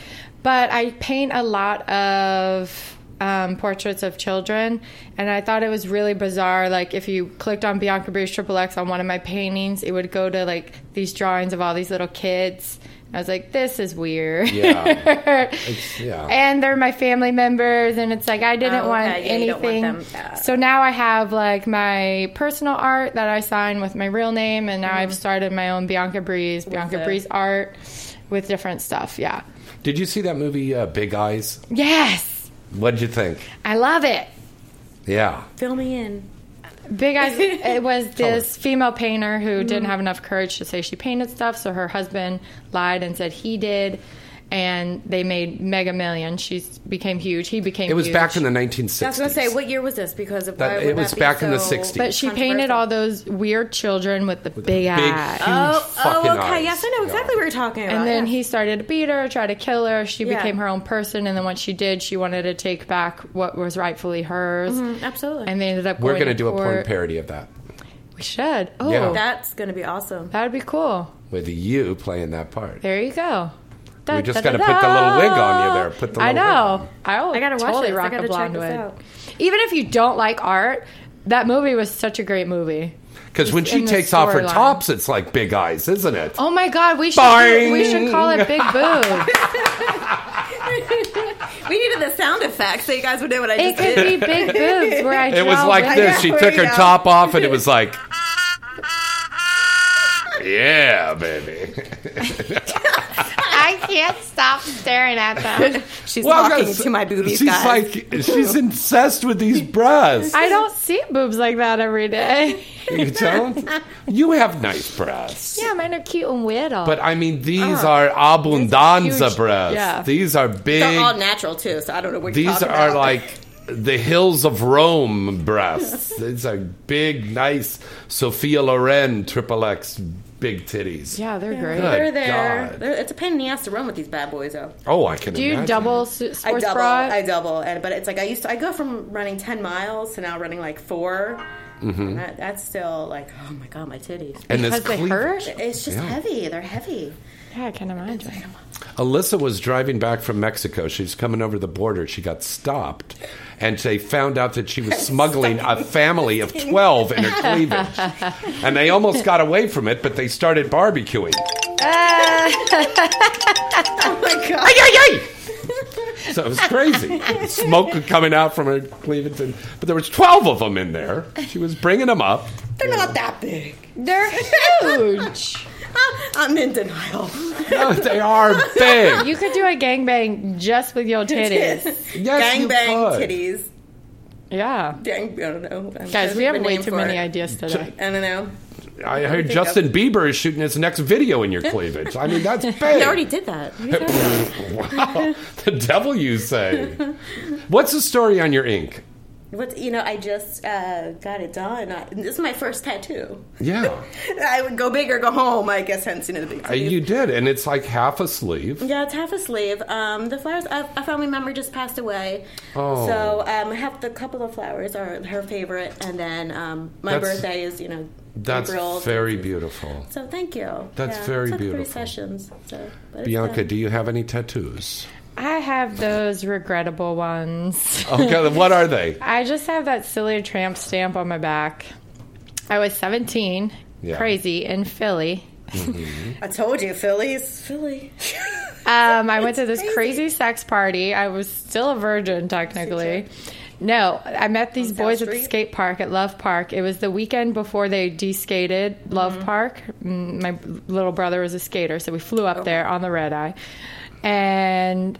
But I paint a lot of um, portraits of children, and I thought it was really bizarre. Like if you clicked on Bianca Breeze Triple X on one of my paintings, it would go to like these drawings of all these little kids. I was like, this is weird. Yeah. It's- yeah. and they're my family members, and it's like I didn't Oh, want. Yeah, you don't want anything. them, yeah. So now I have like my personal art that I sign with my real name, and now I've started my own Bianca Breeze, Bianca it. Breeze art with different stuff. Yeah. Did you see that movie uh, Big Eyes? Yes, What'd you think? I love it. Yeah. Fill me in. Big Eyes. It was this female painter who didn't have enough courage to say she painted stuff, so her husband lied and said he did, and they made mega millions. She became huge. He became. It was huge. back in the 1960s. I was gonna say, what year was this? Because of That- why it was that be back in the so 60s. But she painted all those weird children with the big big, eyes. huge Oh, oh, okay. eyes. Yes, I know exactly what you're talking about. And then yeah. he started to beat her, try to kill her. She Yeah. became her own person, and then once she did, she wanted to take back what was rightfully hers. Mm-hmm. absolutely. And they ended up. We're going going to do a porn parody of that We should. Oh, Yeah. That's gonna be awesome. that would be cool. with you playing that part. There you go. We just gotta put the little wig on you there. Put the I little wig know. on. I will I gotta watch totally this. I rock gotta a blonde check this wig. out. Even if you don't like art, that movie was such a great movie. Because when she takes off her storyline. tops, it's like big eyes, isn't it? Oh my god, we should Boing. we should call it Big Boobs. We needed the sound effects so you guys would know what I it just could did. be Big Boobs where I It was like women. this. She took her go. top off, and it was like, yeah, baby. I can't stop staring at them. She's Well, talking to my boobies, She's guys. like, she's obsessed with these breasts. I don't see boobs like that every day. You don't? You have nice breasts. Yeah, mine are cute and weirdo. But I mean, these uh-huh. are abundanza huge. breasts. Yeah. These are big. They're all natural too, so I don't know what you're these talking are about. like the Hills of Rome breasts. It's a big, nice Sophia Loren triple X big titties. Yeah, they're great. Good They're there. God. They're, it's a pain in the ass to run with these bad boys, though. Oh, I can imagine. Do you imagine. double su- I sports double. bra? I double, and but it's like I used to. I go from running ten miles to now running like 4 And that, that's still like, oh my god, my titties. Mm-hmm. And this because they cleavage. hurt. It's just Yeah. heavy. They're heavy. Yeah, I can imagine. Alyssa was driving back from Mexico. She's coming over the border. She got stopped, and they found out that she was smuggling a family of 12 in her cleavage. And they almost got away from it, but they started barbecuing. Oh my god. Ay, ay, ay! So it was crazy. Smoke coming out from her cleavage. And, but there was 12 of them in there. She was bringing them up. They're not that big. They're huge. I'm in denial. No, they are big. you could do a gangbang just with your titties. Yes, you Gangbang could. titties. Yeah. Gang, I don't know. I'm Guys, we have think of a way too many it. ideas today. I don't know. I heard think Justin Bieber is shooting his next video in your cleavage. I mean, that's big. He already did that. What are you talking about? wow. The devil, you say. What's the story on your ink? What you know? I just uh, got it done. I, this is my first tattoo. Yeah. I would go big or go home. I guess hence you know the big. Uh, sleeve. you did, and it's like half a sleeve. Yeah, it's half a sleeve. Um, the flowers. A, a family member just passed away, Oh. so um, I have the couple of flowers are her favorite, and then um, my That's- birthday is you know That's very beautiful. So thank you. That's Yeah, very took Three beautiful. sessions. So, but Bianca, do you have any tattoos? I have those regrettable ones. Okay, what are they? I just have that silly tramp stamp on my back. I was 17, Yeah. crazy, in Philly. I told you, Phillies, Philly. Um, I went to this crazy sex party. I was still a virgin, technically. No, I met these On boys at the skate park at Love Park. It was the weekend before they deskated Love Mm-hmm. Park. Mm, My little brother was a skater, so we flew up there on the red eye. And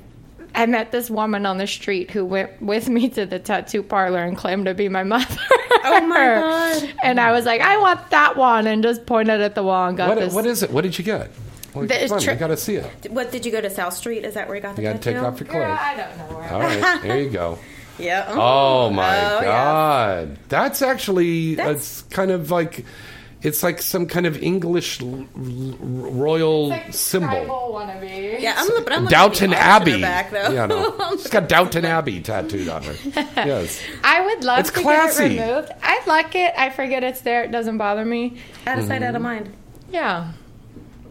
I met this woman on the street who went with me to the tattoo parlor and claimed to be my mother. Oh my God. And I was like, I want that one, and just pointed at the wall and got What, this. what is it? What did you get? Well, The- on, tri- I got to see it. What did you go to South Street? Is that where you got the You got to take off your clothes. I don't know where. All right, there you go. Yeah. Oh my Oh, yeah. God, that's actually That's- it's kind of like it's like some kind of English l- l- royal symbol. wannabe. Yeah, I'm, look- I'm looking Downton at the arch in Abbey. back, though. Yeah, no. She's got Downton Abbey tattooed on her. Yes. I would love It's to classy. get it removed. I like it. I forget it's there. It doesn't bother me. out of sight, Mm-hmm. out of mind. Yeah.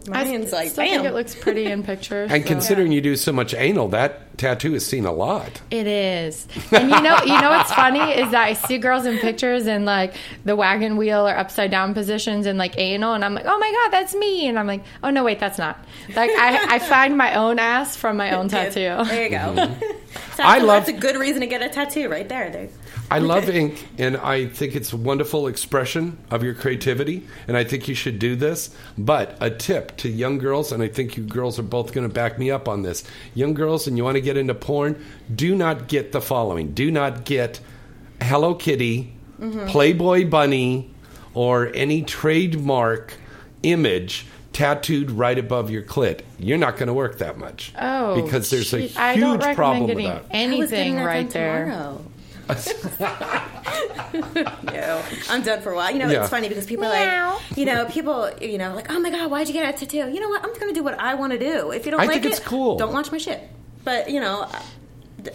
Mine's I like, still think it looks pretty in pictures. And so- considering you do so much anal, that tattoo is seen a lot. It is. And you know, you know what's funny is that I see girls in pictures in like the wagon wheel or upside down positions and like anal, and I'm like, oh my god, that's me. And I'm like, oh no, wait, that's not. Like I, I find my own ass from my own tattoo. There you go. Mm-hmm. I that's, love- that's a good reason to get a tattoo right there. there. I love ink, and I think it's a wonderful expression of your creativity, and I think you should do this. But a tip to young girls, and I think you girls are both going to back me up on this. Young girls, and you want to get into porn, do not get the following. Do not get Hello Kitty, mm-hmm. Playboy Bunny, or any trademark image tattooed right above your clit. You're not going to work that much. Oh, because there's a shit. I don't huge recommend problem with getting that. I was anything getting that right done there. tomorrow. no, I'm done for a while. You know, Yeah. it's funny because people are like, you know, people, you know, like, oh my god, why'd you get a tattoo? You know what? I'm just gonna do what I want to do. If you don't I like think it's it, cool. Don't watch my shit. But you know, I-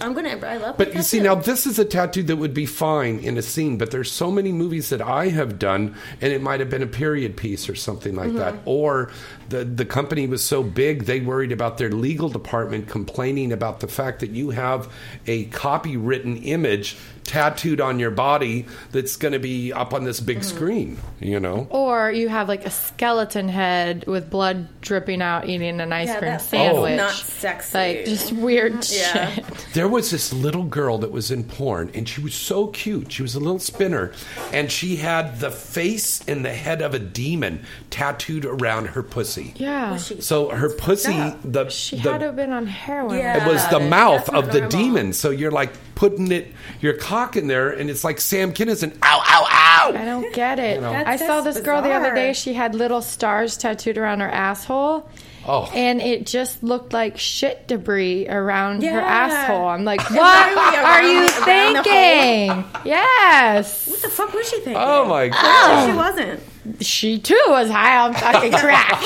I'm gonna. I love. But my you see, now this is a tattoo that would be fine in a scene, but there's so many movies that I have done, and it might have been a period piece or something like that. Mm-hmm. Or the, the company was so big, they worried about their legal department complaining about the fact that you have a copywritten image tattooed on your body that's going to be up on this big Mm-hmm. screen, you know? Or you have like a skeleton head with blood dripping out eating an ice Yeah, cream that's sandwich. not sexy. Like just weird Yeah. shit. There was this little girl that was in porn, and she was so cute. She was a little spinner, and she had the face and the head of a demon tattooed around her pussy. Yeah. So her pussy, the She the, had to have been on heroin. Yeah. it was the That's mouth not of the normal. demon. So you're like putting it, your cock in there, and it's like Sam Kinison, ow, ow, ow. I don't get it. You know. I saw just this girl the other day. She had little stars tattooed around her asshole. Oh. And it just looked like shit debris around her asshole. I'm like, what are you the- around the thinking? Yes. What the fuck was she thinking? Oh my No, god. she wasn't. She too was high on fucking crack.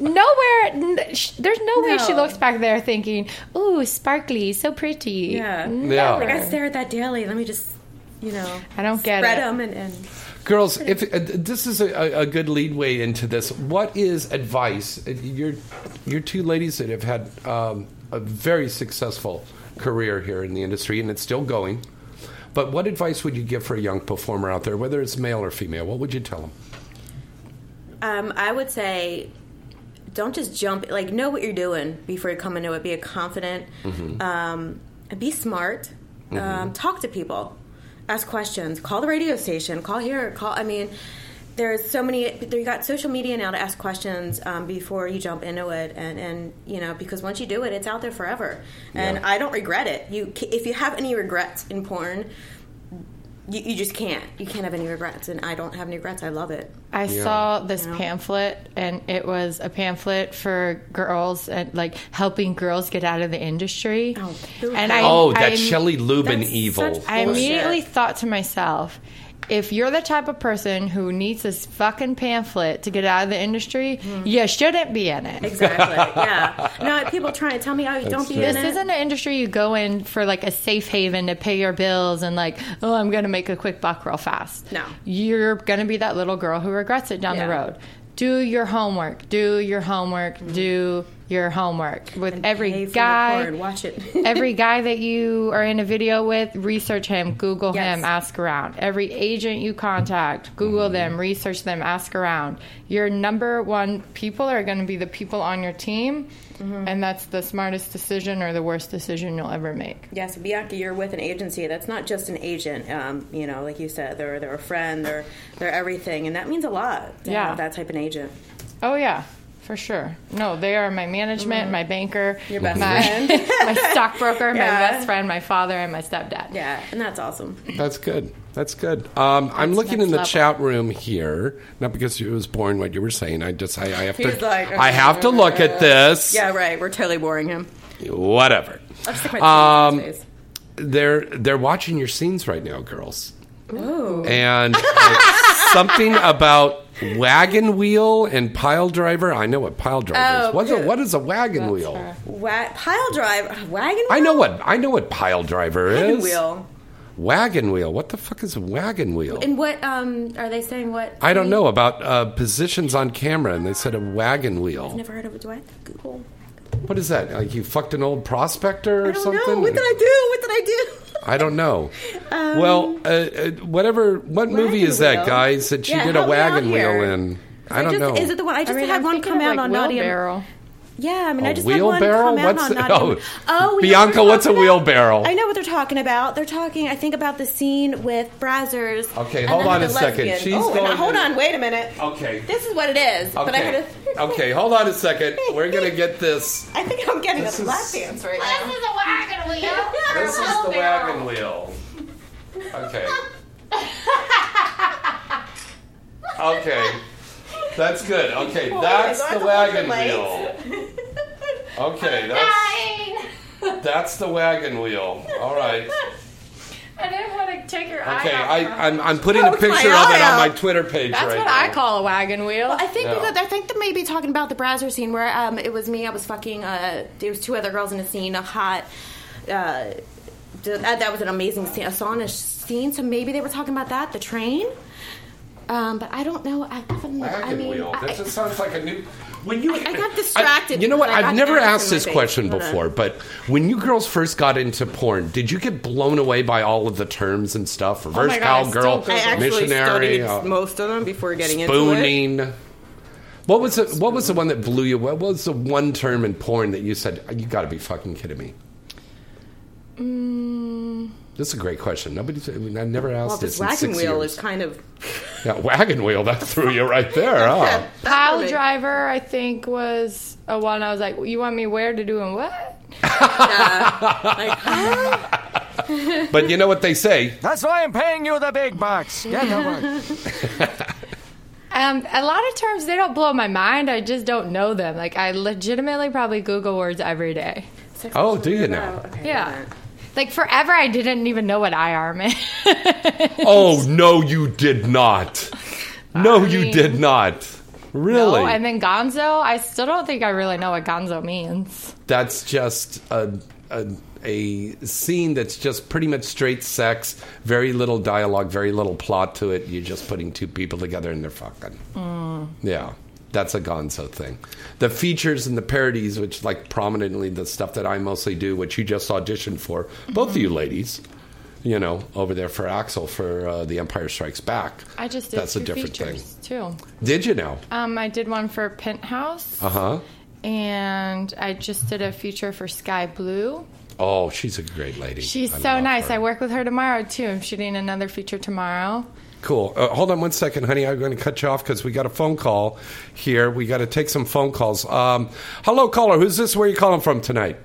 Nowhere, there's no, way she looks back there thinking, "Ooh, sparkly, so pretty." Yeah. Yeah. Like I stare at that daily. Let me just, you know, I don't get spread it. them and, and Girls, if uh, this is a, a good lead way into this, what is advice? Uh, You're you're two ladies that have had um, a very successful career here in the industry, and it's still going. But what advice would you give for a young performer out there, whether it's male or female? What would you tell them? Um, I would say, don't just jump. Like, know what you're doing before you come into it. Be a confident. Um, be smart. Um, talk to people. Ask questions. Call the radio station. Call here. Call. I mean, there's so many. You got social media now to ask questions um, before you jump into it, and and you know because once you do it, it's out there forever. And Yeah. I don't regret it. You, if you have any regrets in porn. You, you just can't. You can't have any regrets, and I don't have any regrets. I love it. I Yeah. saw this You know? pamphlet, and it was a pamphlet for girls and like helping girls get out of the industry. Oh, who and I, Oh, that I- Shelley Lubben evil. I immediately thought to myself, if you're the type of person who needs this fucking pamphlet to get out of the industry, mm-hmm. you shouldn't be in it. Exactly. Yeah. No, people trying to tell me, oh, don't be true. in This isn't an industry you go in for like a safe haven to pay your bills and like, oh, I'm going to make a quick buck real fast. No. You're going to be that little girl who regrets it down the road. Do your homework. Do your homework. Mm-hmm. Do your homework. With Mm-hmm. Every guy. Watch it. every guy that you are in a video with, research him, Google Yes. him, ask around. Every agent you contact, Google them, research them, ask around. Your number one people are going to be the people on your team, and that's the smartest decision or the worst decision you'll ever make. Yes, Bianca, you're with an agency. That's not just an agent. Um, you know, like you said, they're they're a friend. They're they're everything, and that means a lot. to Yeah. have that type of agent. Oh yeah, for sure. No, they are my management, my banker, Your best my, friend. my stockbroker, my best friend, my father, and my stepdad. Yeah, and that's awesome. That's good. That's good. Um, I'm looking in the level. chat room here, not because it was boring what you were saying. I just I, I have to He's like, I have to look at this. Yeah, right. We're totally boring him. Whatever. I'll just stick my Um, um. They're they're watching your scenes right now, girls, Ooh. and something about wagon wheel and pile driver. I know what pile driver Oh, is. What's a, good. what is a wagon wheel? Wa- pile drive wagon. Wheel? I know what I know what pile driver is. Wagon is. wheel. Wagon wheel. What the fuck is a wagon wheel? And what um are they saying? What I don't know about uh, positions on camera, and they said a wagon I've wheel. never heard of it. Do I Google? What is that? Like you fucked an old prospector or something? know. What did I do? What did I do? I don't know. well, uh, uh, whatever. What movie is that, wheel. guys? That you Yeah, did a help me out wagon wheel here. in? I don't just, know. Is it the one I just I mean, had I'm one thinking come of, out like, on Naughty and Wheelbarrow. Yeah, I mean, A I just had one wheelbarrow? come out What's on the- oh. oh, we Bianca, what's a talking wheelbarrow? about. I know what they're talking about. They're talking, I think, about the scene with Brazzers. Okay, hold on the a second. lesbian. She's oh, going now, hold on, wait a minute. Okay. This is what it is. But I Okay. had to. okay, hold on a second. We're gonna get this. I think I'm getting This a is- lap dance right now. This is a wagon wheel. This is the wagon wheel. Okay. Okay. That's good. Okay, that's the the wagon wheel. Okay, that's that's the wagon wheel. All right. I didn't want to take your eye Okay, out I, I'm, I'm putting a Poked my picture of it eye on my. Twitter page That's right what now. I call a wagon wheel. I think Yeah. because I think they may be talking about the Brazzers scene where um, it was me. I was fucking. Uh, there was two other girls in a scene. A hot. Uh, th- that, that was an amazing scene, a sauna scene. So maybe they were talking about that, the train. Um, but I don't know. I, Wagon I mean, wheel. I- That just sounds like a new. When you, I got distracted you know what? I I've never asked this question Hold on. before, but when you girls first got into porn, did you get blown away by all of the terms and stuff? Reverse my God, cowgirl, still- I actually missionary, uh, most of them before getting into it. spooning. What was it? What was the one that blew you? What was the one term in porn that you said you got to be fucking kidding me? Mm. This is a great question. Nobody, I mean, I've never asked Well, this. this in wagon six wheel years. is kind of. yeah, wagon wheel. That threw you right there. Huh? Pile driver, I think, was a one. I was like, "You want me where to do and what?" Like, huh? but you know what they say? That's why I'm paying you the big bucks. Get the work. Um, a lot of terms they don't blow my mind. I just don't know them. Like I legitimately probably Google words every day. Oh, do you know? Yeah. Like forever, I didn't even know what IR meant. Oh no, you did not. No, you mean- did not. Really? No, and then Gonzo, I still don't think I really know what Gonzo means. that's just a, a a scene that's just pretty much straight sex, very little dialogue, very little plot to it. You're just putting two people together and they're fucking. Mm. Yeah, that's a Gonzo thing. The features and the parodies, which like prominently the stuff that I mostly do, which you just auditioned for, both of you ladies. You know, over there for Axel for uh, The Empire Strikes Back. I just did That's a different thing too. Did you know? Um, I did one for Penthouse, Uh huh. and I just did a feature for Sky Blue. Oh, she's a great lady. She's I so nice. her. I work with her tomorrow too. I'm shooting another feature tomorrow. Cool. Uh, hold on one second, honey. I'm going to cut you off because we got a phone call here. We got to take some phone calls. Um, hello, caller. Who's this? Where are you calling from tonight?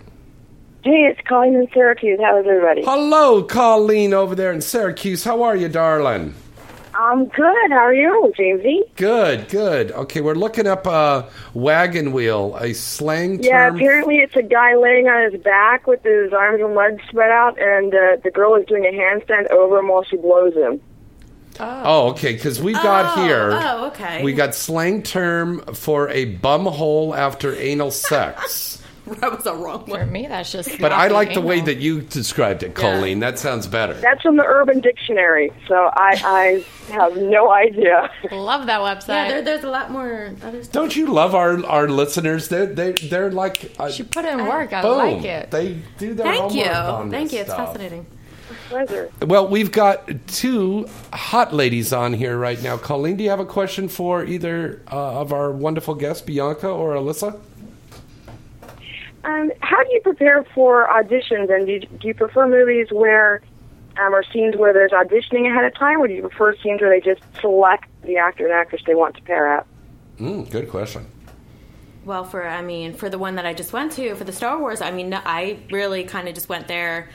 Hey, it's Colleen in Syracuse. How is everybody? Hello, Colleen over there in Syracuse. How are you, darling? I'm good. How are you, Jamesy? Good, good. Okay, we're looking up a wagon wheel, a slang term. Yeah, apparently it's a guy laying on his back with his arms and legs spread out, and uh, the girl is doing a handstand over him while she blows him. Oh, okay. Because we've got Oh, here. oh, okay. We got slang term for a bum hole after anal sex. that was a wrong one. For me, that's just. But I like the way that you described it, Colleen. That sounds better. That's from the Urban Dictionary, so I, I have no idea. Love that website. Yeah, there, there's a lot more other stuff. Don't you love our our listeners? They're they they're like uh, she put in work. I boom. like it. They do their Thank you. homework on Thank this you. It's stuff. fascinating. Pleasure. Well, we've got two hot ladies on here right now. Colleen, do you have a question for either uh, of our wonderful guests, Bianca or Alyssa? Um, how do you prepare for auditions, and do you, do you prefer movies where, um, or scenes where there's auditioning ahead of time, or do you prefer scenes where they just select the actor and actress they want to pair up? Mm, good question. Well, for I mean, for the one that I just went to for the Star Wars, I mean, I really kind of just went there.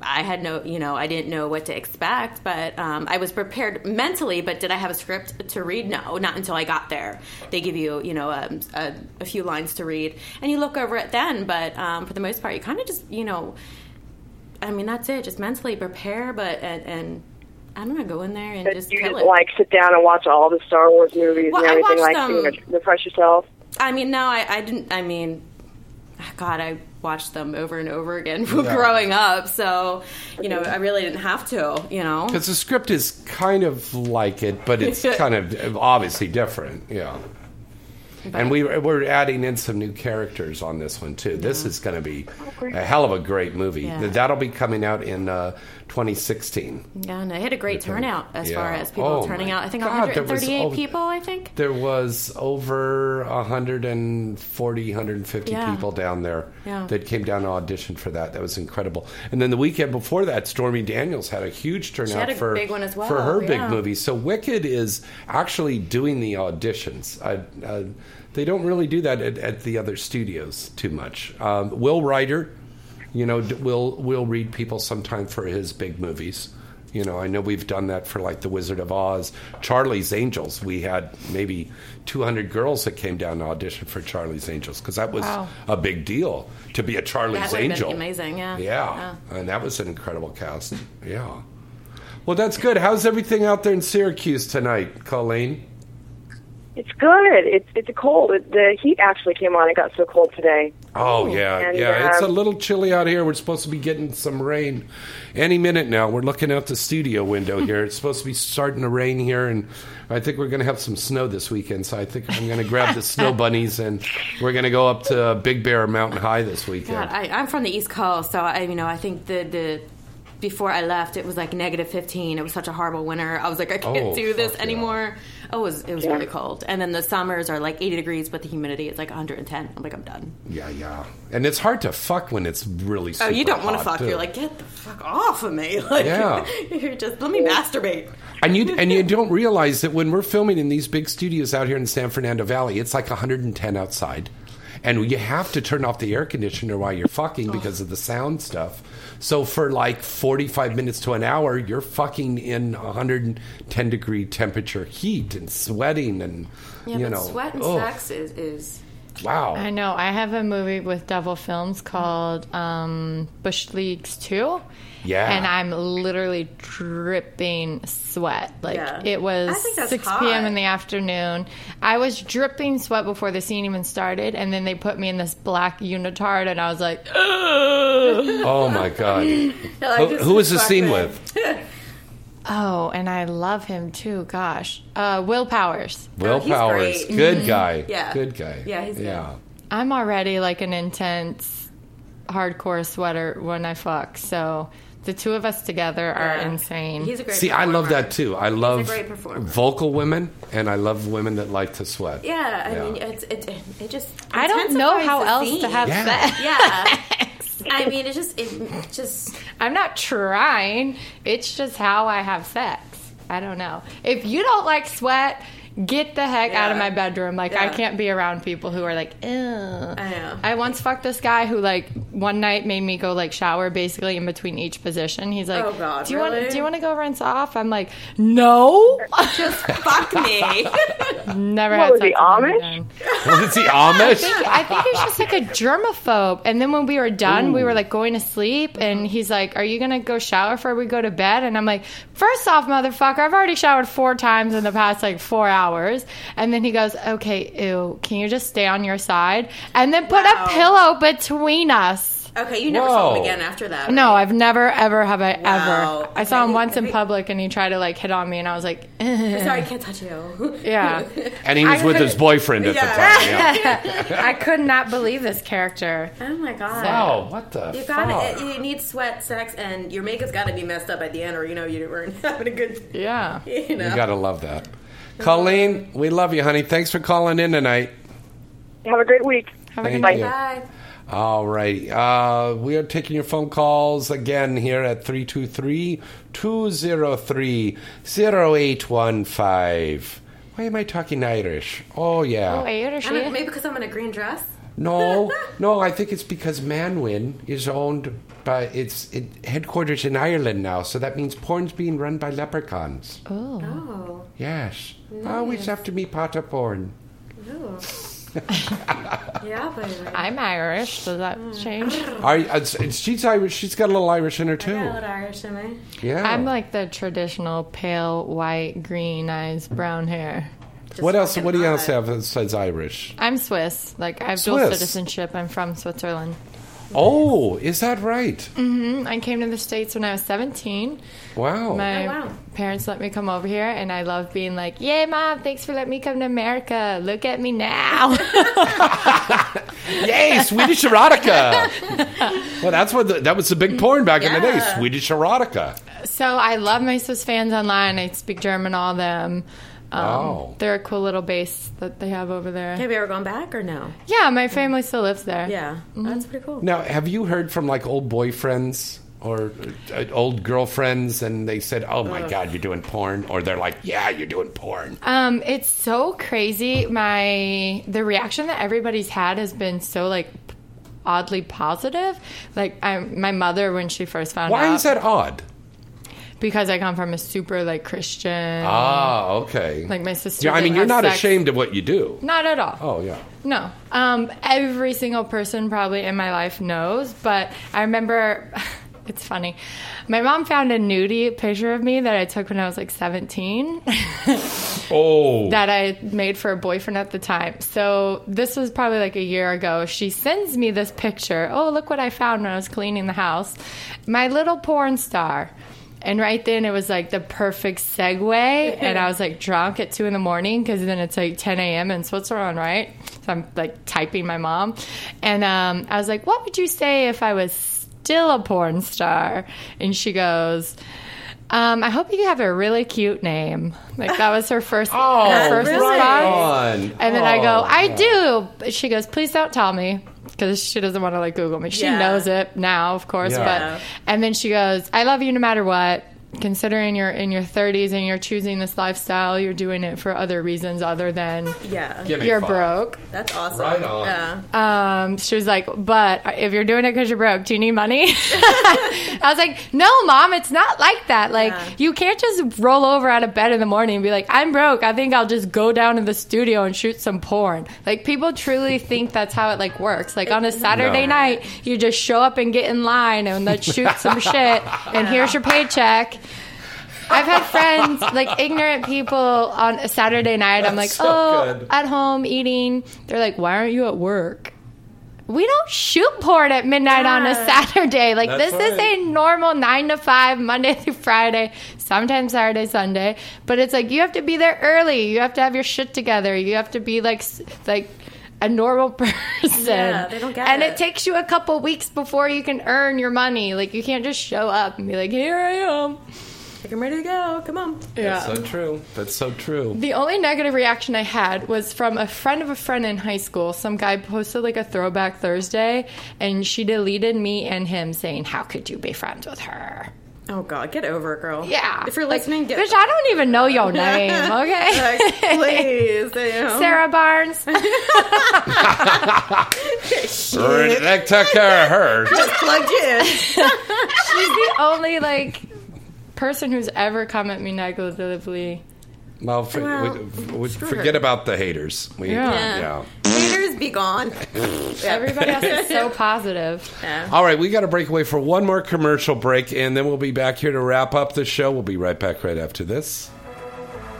I had no, you know, I didn't know what to expect, but um, I was prepared mentally. But did I have a script to read? No, not until I got there. They give you, you know, um, a, a few lines to read, and you look over it then. But um, for the most part, you kind of just, you know, I mean, that's it. Just mentally prepare, but and, and I'm gonna go in there and just you kill just it. like sit down and watch all the Star Wars movies Well, and everything like to you them- know, refresh yourself. I mean, no, I, I didn't. I mean, God, I watched them over and over again from Yeah. growing up. So, you know, I really didn't have to. You know, Because the script is kind of like it, but it's kind of obviously different. Yeah. And we, we're adding in some new characters on this one, too. This is going to be a hell of a great movie. Yeah. That'll be coming out in uh, 2016. yeah, and I had a great turnout as far as people Oh, turning out. I think God, there was 138 over- people. I think. There was over 140, 150 Yeah. people down there Yeah. that came down to audition for that. That was incredible. And then the weekend before that, Stormy Daniels had a huge turnout a for big one as well, for her big movie. So Wicked is actually doing the auditions. I, uh, they don't really do that at, at the other studios too much. Um, Will Ryder, you know, we'll we'll read people sometime for his big movies. You know, I know we've done that for like The Wizard of Oz, Charlie's Angels. We had maybe 200 girls that came down to audition for Charlie's Angels because that was Wow. a big deal to be a Charlie's That Angel. amazing, yeah. yeah, and that was an incredible cast. Yeah. Well, that's good. How's everything out there in Syracuse tonight, Colleen? It's good. It's it's cold. It, the heat actually came on. It got so cold today. Oh yeah, And, yeah. It's a um, little chilly out here. We're supposed to be getting some rain any minute now. We're looking out the studio window here. It's supposed to be starting to rain here, and I think we're going to have some snow this weekend. So I think I'm going to grab the snow bunnies and we're going to go up to Big Bear Mountain High this weekend. God, I, I'm from the East Coast, so I, you know, I think the the before I left, it was like negative 15. It was such a horrible winter. I was like, I can't Oh, do this anymore. yeah. Oh, it was it was Yeah. really cold. And then the summers are like 80 degrees, but the humidity is like 110. I'm like, I'm done. Yeah, yeah. And it's hard to fuck when it's really. oh, you don't want to fuck. too. You're like, get the fuck off of me. Like, Yeah. you're just let me masturbate. And you and you don't realize that when we're filming in these big studios out here in San Fernando Valley, it's like 110 outside. and you have to turn off the air conditioner while you're fucking because of the sound stuff. So for like 45 minutes to an hour, you're fucking in 110 degree temperature heat and sweating and Yeah, you but know. sweat and sex is, is Wow. I know. I have a movie with Devil Films called um, Bush Leagues 2. Yeah. And I'm literally dripping sweat. Like Yeah. it was I think that's 6 hot. p.m. in the afternoon. I was dripping sweat before the scene even started, and then they put me in this black unitard, and I was like, "Ugh." Oh my god. Like, who, who was the scene with? oh, and I love him too. Gosh, uh, Will Powers. Will he's Powers. great. Good guy. Mm-hmm. Yeah. Good guy. Yeah, he's good. yeah. I'm already like an intense, hardcore sweater when I fuck. So the two of us together are Yeah. insane. He's a great See, I love that too. I love great performer. vocal women, and I love women that like to sweat. Yeah, I Yeah. mean, it's, it, it just. I don't know how else scene. to have Yeah. sex. Yeah. I mean, it just, it just. I'm not trying. It's just how I have sex. I don't know. If you don't like sweat, get the heck out of my bedroom. Like I can't be around people who are like, ew. I know. I once fucked this guy who like one night made me go like shower basically in between each position. He's like, Oh, God, do you really? want do you want to go rinse off? I'm like, no. Just fuck me. Never What had was sex he, with Amish? again. Was he Amish? I think he's just like a germaphobe. And then when we were done, we were like going to sleep, and he's like, "Are you gonna go shower before we go to bed?" And I'm like, first off, motherfucker, I've already showered four times in the past like four hours." And then he goes, "Okay, ew, can you just stay on your side?" And then put Wow. a pillow between us. Okay, you never saw him again after that. No, I've never, ever have I Wow. ever. I saw him once in public, and he tried to like hit on me, and I was like, Sorry, I can't touch you. Yeah. And he was I with his boyfriend at the time. Yeah. I could not believe this character. Oh my god. Wow, what the You got fuck? to You need sweat, sex, and your makeup's got to be messed up at the end, or you know you weren't having a good. Yeah. You know. You gotta love that. Colleen, we love you, honey. Thanks for calling in tonight. Have a great week. Have a Thank good night. you. Bye. All right. Uh, we are taking your phone calls again here at 323 203 0815. Why am I talking Irish? Oh, yeah. Oh, Irish. I don't- maybe because I'm in a green dress. No, no, I think it's because Manwin is owned by it's it, headquarters in Ireland now, so that means porn's being run by leprechauns. Oh. Oh. Yes, always have to be pot of porn. Ooh. yeah, baby. I'm Irish. Does that hmm. change? Are, it's, it's, she's Irish. She's got a little Irish in her I got a too. little Irish in me. Yeah. I'm like the traditional pale, white, green eyes, brown hair. What else? What do you else have besides Irish? I'm Swiss. Like I have dual Swiss. citizenship. I'm from Switzerland. Oh, is that right? hmm I came to the states when I was 17. Wow. My Oh, wow. parents let me come over here, and I love being like, "Yay, mom! Thanks for letting me come to America. Look at me now." Yay, Swedish erotica. well, that's what the, that was the big porn back in the day. Yeah. Swedish erotica. so I love my Swiss fans online. I speak German, all them. Um, Wow. They're a cool little base that they have over there. Have you ever gone back or no? Yeah, my family still lives there. Yeah, that's pretty cool. Now, have you heard from like old boyfriends or uh, old girlfriends, and they said, "Oh my God, you're doing porn," or they're like, "Yeah, you're doing porn." Um, it's so crazy. My the reaction that everybody's had has been so like oddly positive. Like I, my mother when she first found Why out, Why is that odd? Because I come from a super like Christian. Ah, okay. Like my sister. Yeah, I mean, you're not sex. ashamed of what you do. Not at all. Oh yeah. No. Um, every single person probably in my life knows, but I remember it's funny. My mom found a nudie picture of me that I took when I was like 17 Oh. that I made for a boyfriend at the time. So this was probably like a year ago. She sends me this picture. Oh, look what I found when I was cleaning the house. My little porn star. And right then it was like the perfect segue. And I was like drunk at two in the morning because then it's like 10 a.m. in Switzerland, right? So I'm like typing my mom. And um, I was like, what would you say if I was still a porn star? And she goes, um, I hope you have a really cute name. Like that was her first, Oh, her first response. on. And then I go, Oh, I yeah. do. She goes, please don't tell me because she doesn't want to like Google me. She Yeah. knows it now, of course. Yeah. But and then she goes, I love you no matter what. Considering you're in your 30s and you're choosing this lifestyle, you're doing it for other reasons other than Yeah. You're five. broke. That's awesome. Right on. Yeah. Um, she was like, but if you're doing it because you're broke, do you need money? I was like, no, mom, it's not like that. Like, you can't just roll over out of bed in the morning and be like, I'm broke. I think I'll just go down to the studio and shoot some porn. Like, people truly think that's how it like works. Like on a Saturday No. night, you just show up and get in line and let's shoot some shit. And here's your paycheck. I've had friends, like ignorant people, on a Saturday night. I'm like, so oh, good. at home eating. They're like, why aren't you at work? We don't shoot porn at midnight on a Saturday. Like That's this is a normal nine to five, Monday through Friday, sometimes Saturday, Sunday. But it's like you have to be there early. You have to have your shit together. You have to be like like a normal person. Yeah, they don't get and it. it takes you a couple weeks before you can earn your money. Like you can't just show up and be like, here I am. Like I'm ready to go. Come on. Yeah. That's so true. That's so true. The only negative reaction I had was from a friend of a friend in high school. Some guy posted like a throwback Thursday, and she deleted me and him saying, "How could you be friends with her?" Oh God, get over it, girl. Yeah, If you're Like, listening, get bitch, I don't even know your name. Okay, Like, please, you know. Sarah Barnes. That took care of her. Just plugged you in. She's the only like person who's ever come at me negatively. Well, for, Well, we, we, screw forget her. about the haters. We, Yeah. yeah. Haters be gone. Everybody else is so positive. Yeah. All right, we got to break away for one more commercial break, and then we'll be back here to wrap up the show. We'll be right back right after this.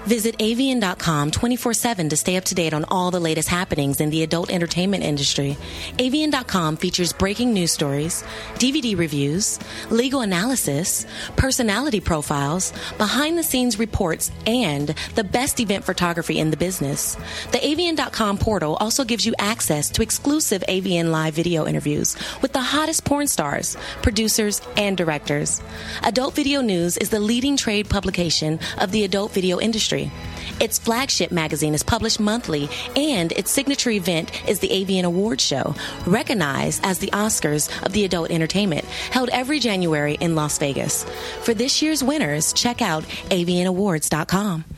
Visit avn.com 24 7 to stay up to date on all the latest happenings in the adult entertainment industry. AVN.com features breaking news stories, DVD reviews, legal analysis, personality profiles, behind the scenes reports, and the best event photography in the business. The avn.com portal also gives you access to exclusive AVN live video interviews with the hottest porn stars, producers, and directors. Adult Video News is the leading trade publication of the adult video industry. Its flagship magazine is published monthly, and its signature event is the AVN Awards Show, recognized as the Oscars of the adult entertainment, held every January in Las Vegas. For this year's winners, check out avnawards.com.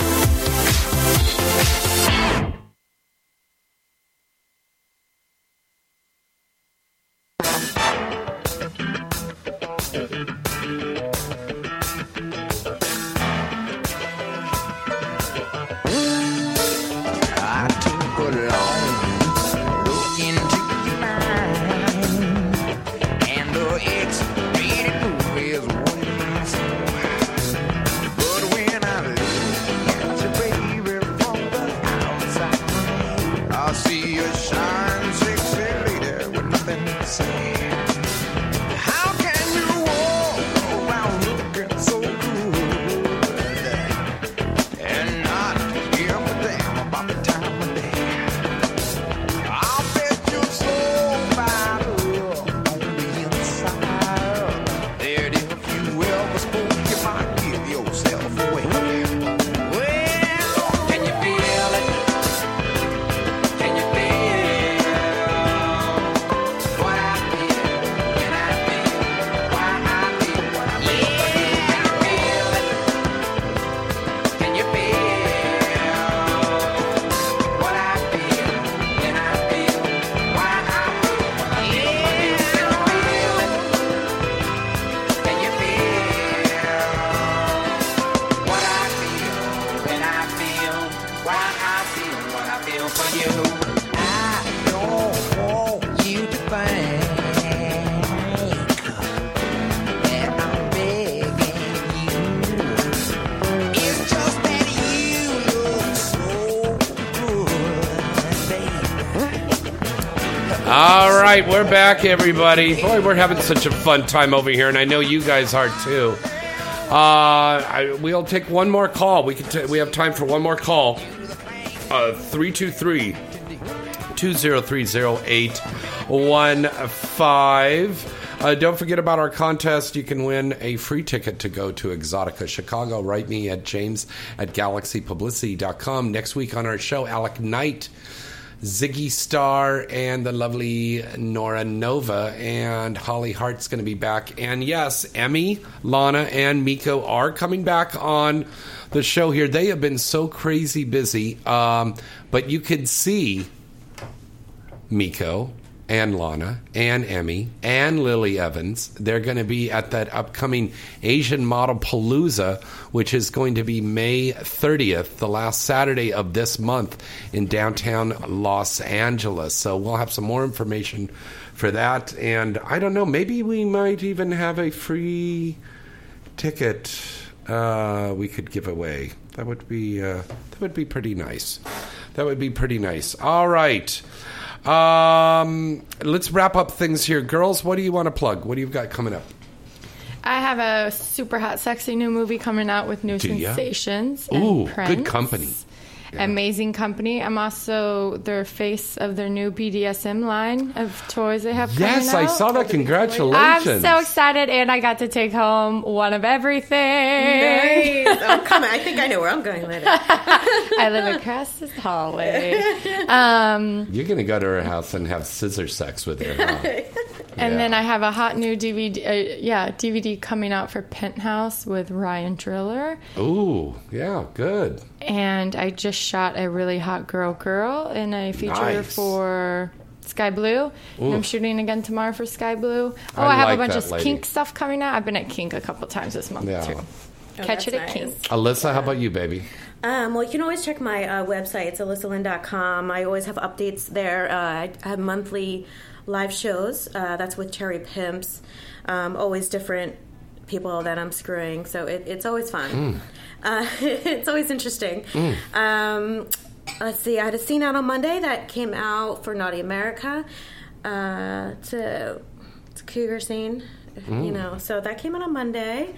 We're back, everybody. Boy, we're having such a fun time over here, and I know you guys are too. Uh, I, we'll take one more call. We can. T- we have time for one more call. Uh, three two three two zero three zero eight one five. Uh, don't forget about our contest. You can win a free ticket to go to Exotica Chicago. Write me at james at galaxypublicity.com. Next week on our show, Alec Knight. Ziggy Star and the lovely Nora Nova and Holly Hart's going to be back. And yes, Emmy, Lana, and Miko are coming back on the show here. They have been so crazy busy, um, but you could see Miko and Lana and Emmy and Lily Evans. They're going to be at that upcoming Asian Model Palooza, which is going to be May 30th, the last Saturday of this month in downtown Los Angeles. So we'll have some more information for that. And I don't know, maybe we might even have a free ticket uh, we could give away. That would be uh, that would be pretty nice. That would be pretty nice. All right. Um, let's wrap up things here, girls. What do you want to plug? What do you got coming up? I have a super hot, sexy new movie coming out with new Do ya? sensations. Ooh, and good Prince. Company. Amazing company. I'm also their face of their new BDSM line of toys they have Yes, coming I out. saw that. Congratulations. I'm so excited, and I got to take home one of everything. Nice. Oh, come on. I think I know where I'm going later. I live across this hallway. Um, You're gonna go to her house and have scissor sex with her. Huh? and Yeah. then I have a hot new DVD, uh, yeah, DVD coming out for Penthouse with Ryan Driller. Ooh, yeah, good. And I just shot a really hot girl girl in a feature Nice. for Sky Blue. And I'm shooting again tomorrow for Sky Blue. Oh, I I, have like a bunch of lady. kink stuff coming out. I've been at kink a couple times this month Yeah. too. Oh, Catch it at nice. kink. Alyssa, how about you, baby? Um, well, you can always check my uh, website. It's alyssalyn.com. I always have updates there. Uh, I have monthly live shows. Uh, that's with Cherry Pimps. Um, always different people that I'm screwing. So it, it's always fun. Mm. Uh, it's always interesting. Mm. Um, let's see. I had a scene out on Monday that came out for Naughty America. Uh, it's a, it's a cougar scene, Mm. you know. So that came out on Monday.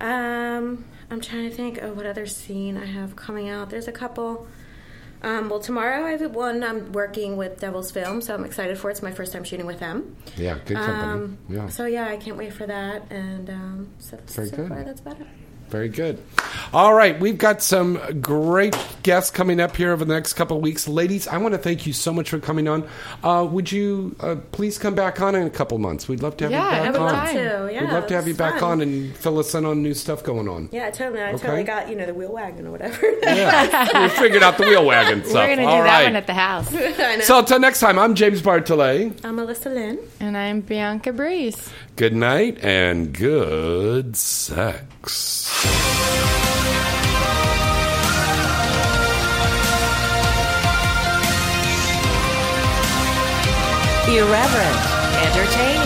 Um, I'm trying to think of what other scene I have coming out. There's a couple. Um, well, tomorrow I have one. I'm working with Devil's Film, so I'm excited for it. It's my first time shooting with them. Yeah, good company. Um, yeah, So yeah, I can't wait for that. And um, so, Very so good. far, that's it. Very good. All right, we've got some great guests coming up here over the next couple of weeks. Ladies, I want to thank you so much for coming on. Uh, would you uh, please come back on in a couple months? We'd love to have Yeah, you back I would on. love to. Yeah, We'd love to have you it's back fun. on and fill us in on new stuff going on. Yeah, totally. I Okay. totally got you know the wheel wagon or whatever. Yeah, we figured out the wheel wagon stuff. We're gonna do All that right. one at the house. I know. So until next time, I'm James Bartholet. I'm Alyssa Lynn. And I'm Bianca Breeze. Good night and good sex. Irreverent, entertaining,